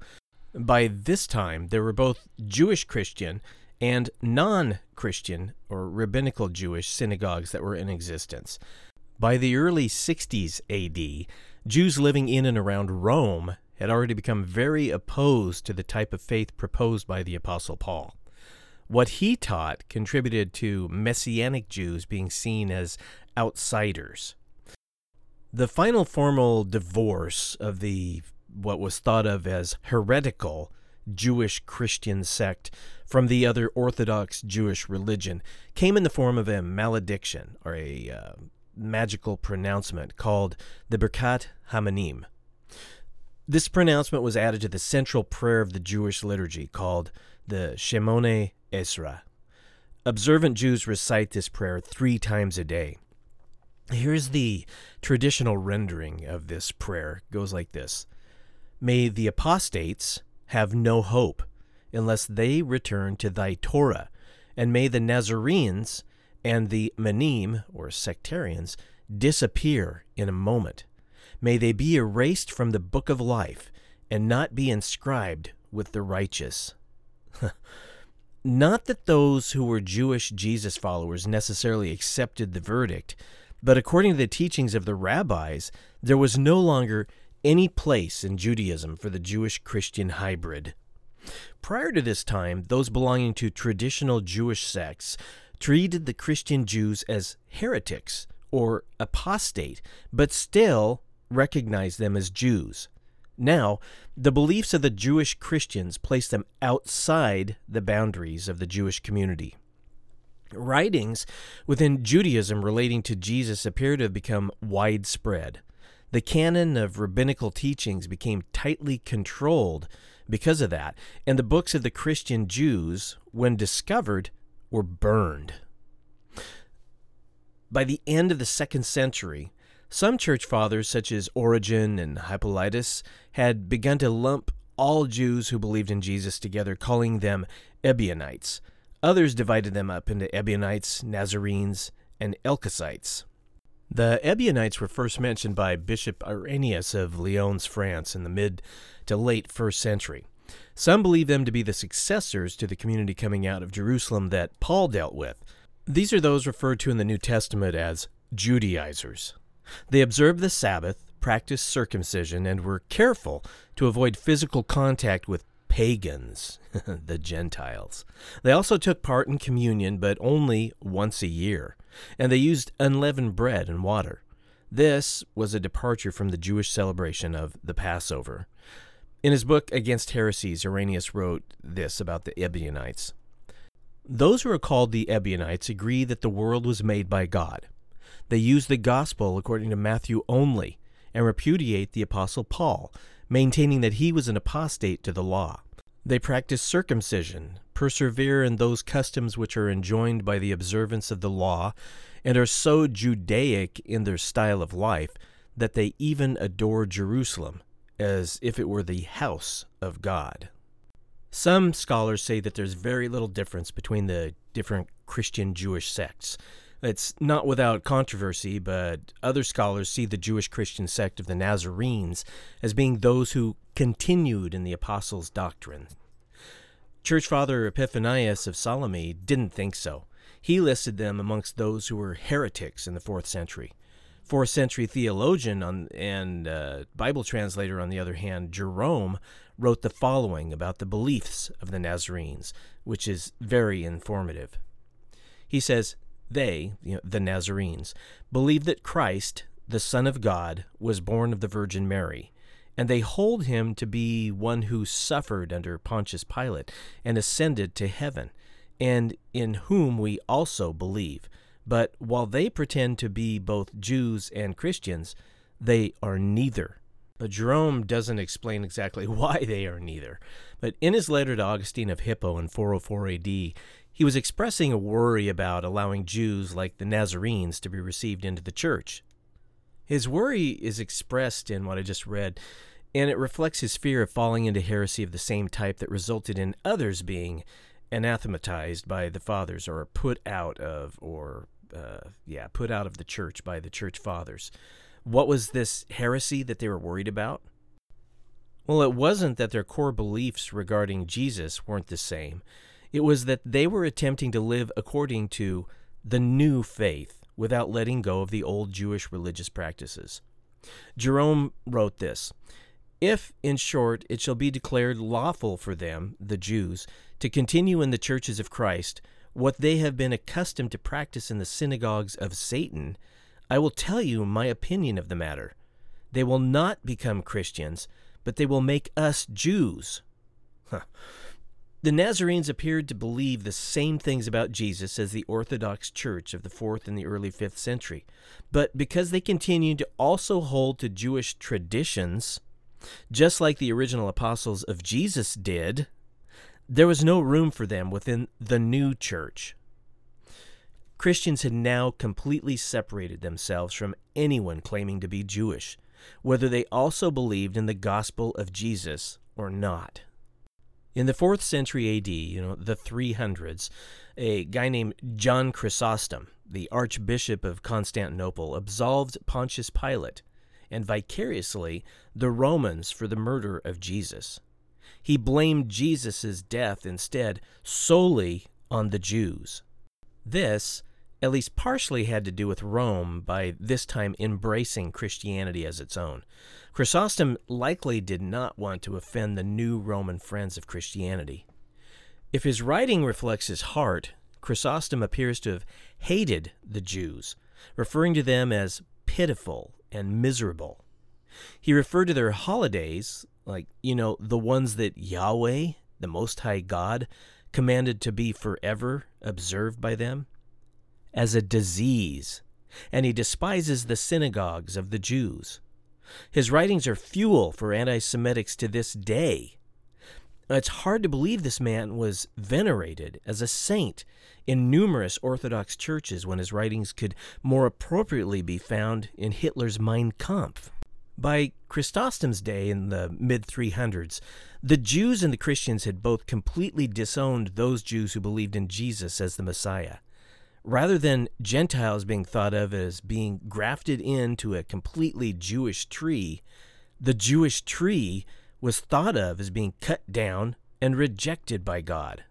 By this time, there were both Jewish Christian and non Christian or rabbinical Jewish synagogues that were in existence. By the early 60s AD, Jews living in and around Rome had already become very opposed to the type of faith proposed by the Apostle Paul. What he taught contributed to Messianic Jews being seen as outsiders. The final formal divorce of the what was thought of as heretical Jewish Christian sect from the other Orthodox Jewish religion came in the form of a malediction or a uh, magical pronouncement called the Birkat HaMinim. This pronouncement was added to the central prayer of the Jewish liturgy called the Shemone Esrei. Observant Jews recite this prayer three times a day. Here's the traditional rendering of this prayer. It goes like this May the apostates have no hope unless they return to thy Torah, and may the Nazarenes and the Manim, or sectarians, disappear in a moment. May they be erased from the book of life and not be inscribed with the righteous. Not that those who were Jewish Jesus followers necessarily accepted the verdict, but according to the teachings of the rabbis, there was no longer any place in Judaism for the Jewish Christian hybrid. Prior to this time, those belonging to traditional Jewish sects treated the Christian Jews as heretics or apostate, but still recognized them as Jews. Now, the beliefs of the Jewish Christians place them outside the boundaries of the Jewish community. Writings within Judaism relating to Jesus appear to have become widespread. The canon of rabbinical teachings became tightly controlled because of that, and the books of the Christian Jews, when discovered, were burned. By the end of the second century, some church fathers, such as Origen and Hippolytus, had begun to lump all Jews who believed in Jesus together, calling them Ebionites. Others divided them up into Ebionites, Nazarenes, and Elkosites. The Ebionites were first mentioned by Bishop Irenaeus of Lyons, France, in the mid to late first century. Some believe them to be the successors to the community coming out of Jerusalem that Paul dealt with. These are those referred to in the New Testament as Judaizers. They observed the Sabbath, practiced circumcision, and were careful to avoid physical contact with pagans, the Gentiles. They also took part in communion, but only once a year, and they used unleavened bread and water. This was a departure from the Jewish celebration of the Passover. In his book Against Heresies, Irenaeus wrote this about the Ebionites. Those who are called the Ebionites agree that the world was made by God. They use the gospel according to Matthew only and repudiate the Apostle Paul, maintaining that he was an apostate to the law. They practice circumcision, persevere in those customs which are enjoined by the observance of the law, and are so Judaic in their style of life that they even adore Jerusalem as if it were the house of God. Some scholars say that there's very little difference between the different Christian Jewish sects. It's not without controversy, but other scholars see the Jewish Christian sect of the Nazarenes as being those who continued in the apostles' doctrine. Church Father Epiphanius of Salome didn't think so. He listed them amongst those who were heretics in the fourth century. Fourth century theologian on, and uh, Bible translator, on the other hand, Jerome, wrote the following about the beliefs of the Nazarenes, which is very informative. He says, They, you know, the Nazarenes, believe that Christ, the Son of God, was born of the Virgin Mary, and they hold him to be one who suffered under Pontius Pilate and ascended to heaven, and in whom we also believe. But while they pretend to be both Jews and Christians, they are neither. But Jerome doesn't explain exactly why they are neither. But in his letter to Augustine of Hippo in 404 AD, he was expressing a worry about allowing Jews like the Nazarenes to be received into the church. His worry is expressed in what I just read, and it reflects his fear of falling into heresy of the same type that resulted in others being anathematized by the fathers or put out of or uh, yeah put out of the church by the church fathers. What was this heresy that they were worried about? Well it wasn't that their core beliefs regarding jesus weren't the same it was that they were attempting to live according to the new faith without letting go of the old jewish religious practices jerome wrote this if, in short, it shall be declared lawful for them, the Jews, to continue in the churches of Christ what they have been accustomed to practice in the synagogues of Satan, I will tell you my opinion of the matter. They will not become Christians, but they will make us Jews. Huh. The Nazarenes appeared to believe the same things about Jesus as the Orthodox Church of the 4th and the early 5th century, but because they continued to also hold to Jewish traditions, just like the original apostles of Jesus did, there was no room for them within the new church. Christians had now completely separated themselves from anyone claiming to be Jewish, whether they also believed in the gospel of Jesus or not. In the 4th century AD, you know, the 300s, a guy named John Chrysostom, the Archbishop of Constantinople, absolved Pontius Pilate and vicariously the Romans for the murder of Jesus. He blamed Jesus' death instead solely on the Jews. This, at least partially, had to do with Rome by this time embracing Christianity as its own. Chrysostom likely did not want to offend the new Roman friends of Christianity. If his writing reflects his heart, Chrysostom appears to have hated the Jews, referring to them as pitiful and miserable. He referred to their holidays, like, you know, the ones that Yahweh, the Most High God, commanded to be forever observed by them, as a disease, and he despises the synagogues of the Jews. His writings are fuel for anti Semitics to this day. It's hard to believe this man was venerated as a saint in numerous Orthodox churches when his writings could more appropriately be found in Hitler's Mein Kampf. By Chrysostom's day in the mid 300s, the Jews and the Christians had both completely disowned those Jews who believed in Jesus as the Messiah. Rather than Gentiles being thought of as being grafted into a completely Jewish tree, the Jewish tree was thought of as being cut down and rejected by God.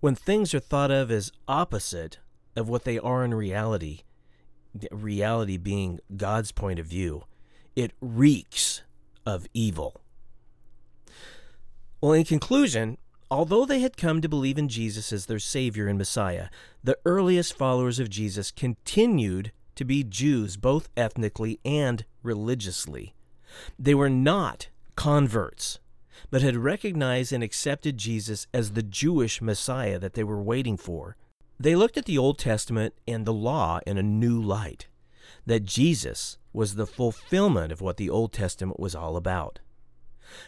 When things are thought of as opposite of what they are in reality, reality being God's point of view, it reeks of evil. Well, in conclusion, although they had come to believe in Jesus as their Savior and Messiah, the earliest followers of Jesus continued to be Jews both ethnically and religiously. They were not converts but had recognized and accepted Jesus as the Jewish Messiah that they were waiting for. They looked at the Old Testament and the law in a new light, that Jesus was the fulfillment of what the Old Testament was all about.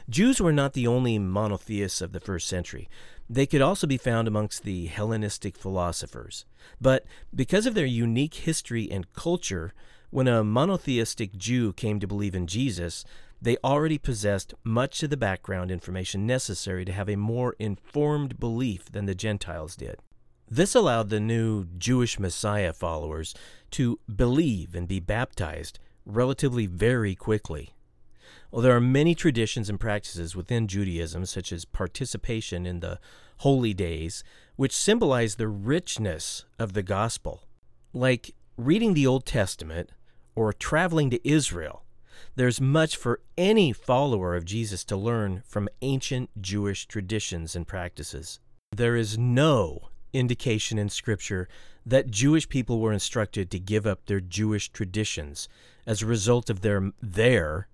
Jews were not the only monotheists of the first century. They could also be found amongst the Hellenistic philosophers. But because of their unique history and culture, when a monotheistic Jew came to believe in Jesus, they already possessed much of the background information necessary to have a more informed belief than the Gentiles did. This allowed the new Jewish Messiah followers to believe and be baptized relatively very quickly. Well, there are many traditions and practices within Judaism, such as participation in the holy days, which symbolize the richness of the gospel. Like reading the Old Testament or traveling to Israel, there's much for any follower of Jesus to learn from ancient Jewish traditions and practices. There is no indication in Scripture that Jewish people were instructed to give up their Jewish traditions as a result of their their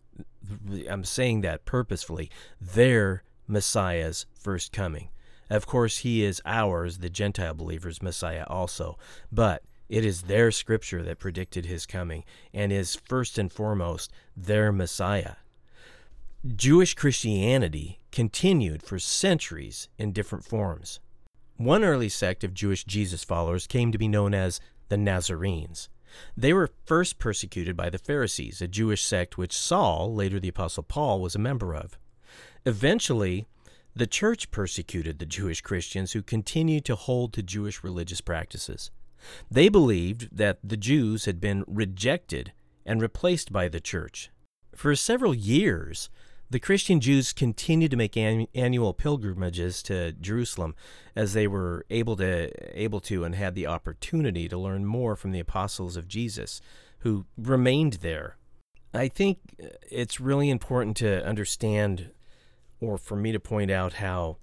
I'm saying that purposefully, their Messiah's first coming. Of course, he is ours, the Gentile believers' Messiah also, but it is their scripture that predicted his coming and is first and foremost their Messiah. Jewish Christianity continued for centuries in different forms. One early sect of Jewish Jesus followers came to be known as the Nazarenes. They were first persecuted by the Pharisees, a Jewish sect which Saul, later the Apostle Paul, was a member of. Eventually, the church persecuted the Jewish Christians who continued to hold to Jewish religious practices. They believed that the Jews had been rejected and replaced by the church. For several years, the Christian Jews continued to make an, annual pilgrimages to Jerusalem as they were able to able to and had the opportunity to learn more from the apostles of Jesus who remained there. I think uh, it's really important to understand or for me to point out how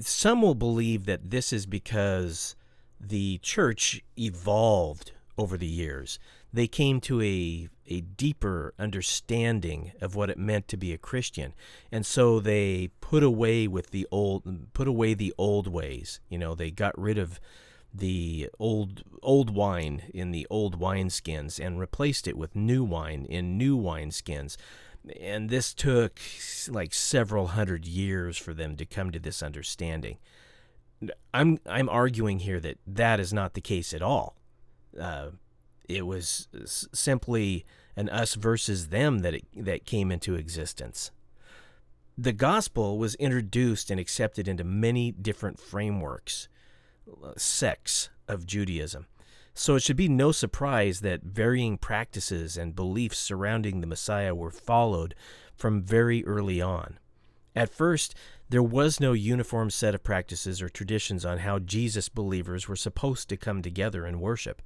some will believe that this is because the church evolved over the years. They came to a a deeper understanding of what it meant to be a Christian, and so they put away with the old put away the old ways. You know, they got rid of the old old wine in the old wineskins and replaced it with new wine in new wineskins. And this took like several hundred years for them to come to this understanding. I'm I'm arguing here that that is not the case at all. Uh, it was simply an us versus them that it, that came into existence. The gospel was introduced and accepted into many different frameworks, uh, sects of Judaism. So it should be no surprise that varying practices and beliefs surrounding the Messiah were followed from very early on. At first, there was no uniform set of practices or traditions on how Jesus believers were supposed to come together and worship.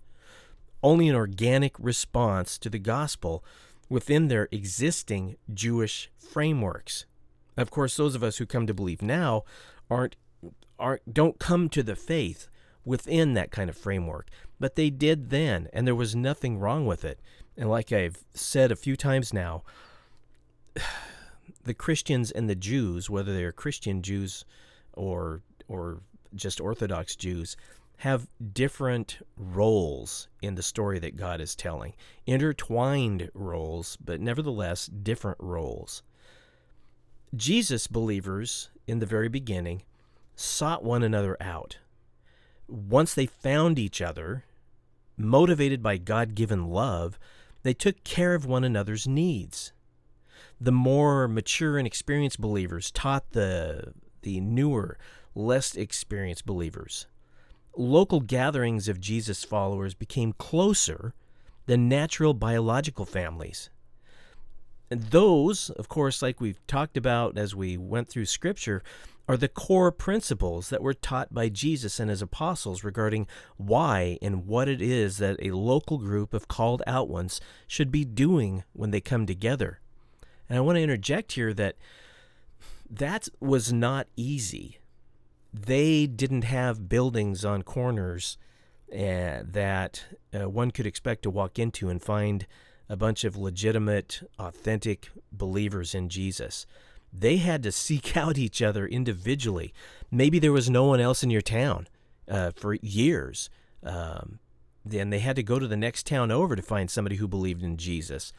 Only an organic response to the gospel within their existing Jewish frameworks. Of course, those of us who come to believe now aren't aren't don't come to the faith within that kind of framework, but they did then, and there was nothing wrong with it. And like I've said a few times now, the Christians and the Jews, whether they're Christian Jews or or just Orthodox Jews, have different roles in the story that God is telling. Intertwined roles, but nevertheless different roles. Jesus believers in the very beginning sought one another out. Once they found each other, motivated by God given love, they took care of one another's needs the more mature and experienced believers taught the the newer, less experienced believers. Local gatherings of Jesus followers became closer than natural biological families. And those, of course, like we've talked about as we went through Scripture, are the core principles that were taught by Jesus and his apostles regarding why and what it is that a local group of called out ones should be doing when they come together. And I want to interject here that that was not easy. They didn't have buildings on corners uh, that uh, one could expect to walk into and find a bunch of legitimate, authentic believers in Jesus. They had to seek out each other individually. Maybe there was no one else in your town uh, for years. Um, then they had to go to the next town over to find somebody who believed in Jesus.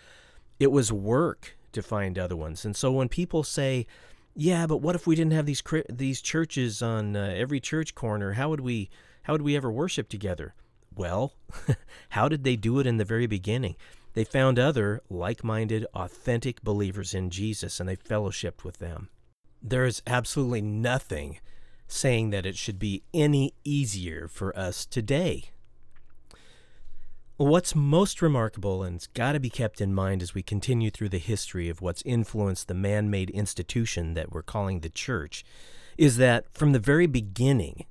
It was work to find other ones. And so when people say, "Yeah, but what if we didn't have these these churches on uh, every church corner? How would we how would we ever worship together?" Well, how did they do it in the very beginning? They found other like-minded, authentic believers in Jesus and they fellowshipped with them. There is absolutely nothing saying that it should be any easier for us today. What's most remarkable and's got to be kept in mind as we continue through the history of what's influenced the man made institution that we're calling the church is that from the very beginning,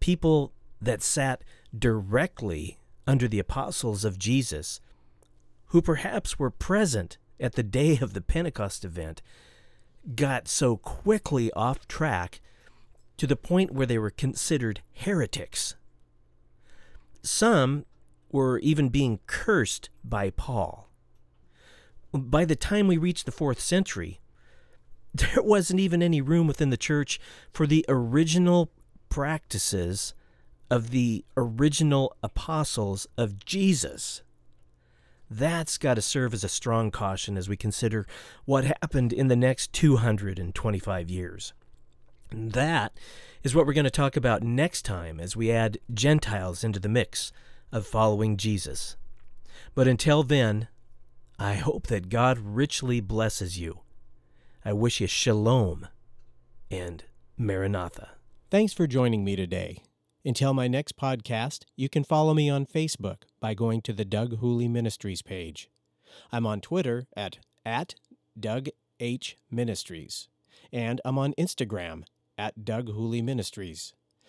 people that sat directly under the apostles of Jesus, who perhaps were present at the day of the Pentecost event, got so quickly off track to the point where they were considered heretics. Some were even being cursed by Paul. By the time we reached the fourth century, there wasn't even any room within the church for the original practices of the original apostles of Jesus. That's got to serve as a strong caution as we consider what happened in the next 225 years. And that is what we're going to talk about next time as we add Gentiles into the mix of following Jesus. But until then, I hope that God richly blesses you. I wish you shalom and maranatha. Thanks for joining me today. Until my next podcast, you can follow me on Facebook by going to the Doug Hooley Ministries page. I'm on Twitter at, at Doug H. Ministries, and I'm on Instagram at Doug Hooley Ministries.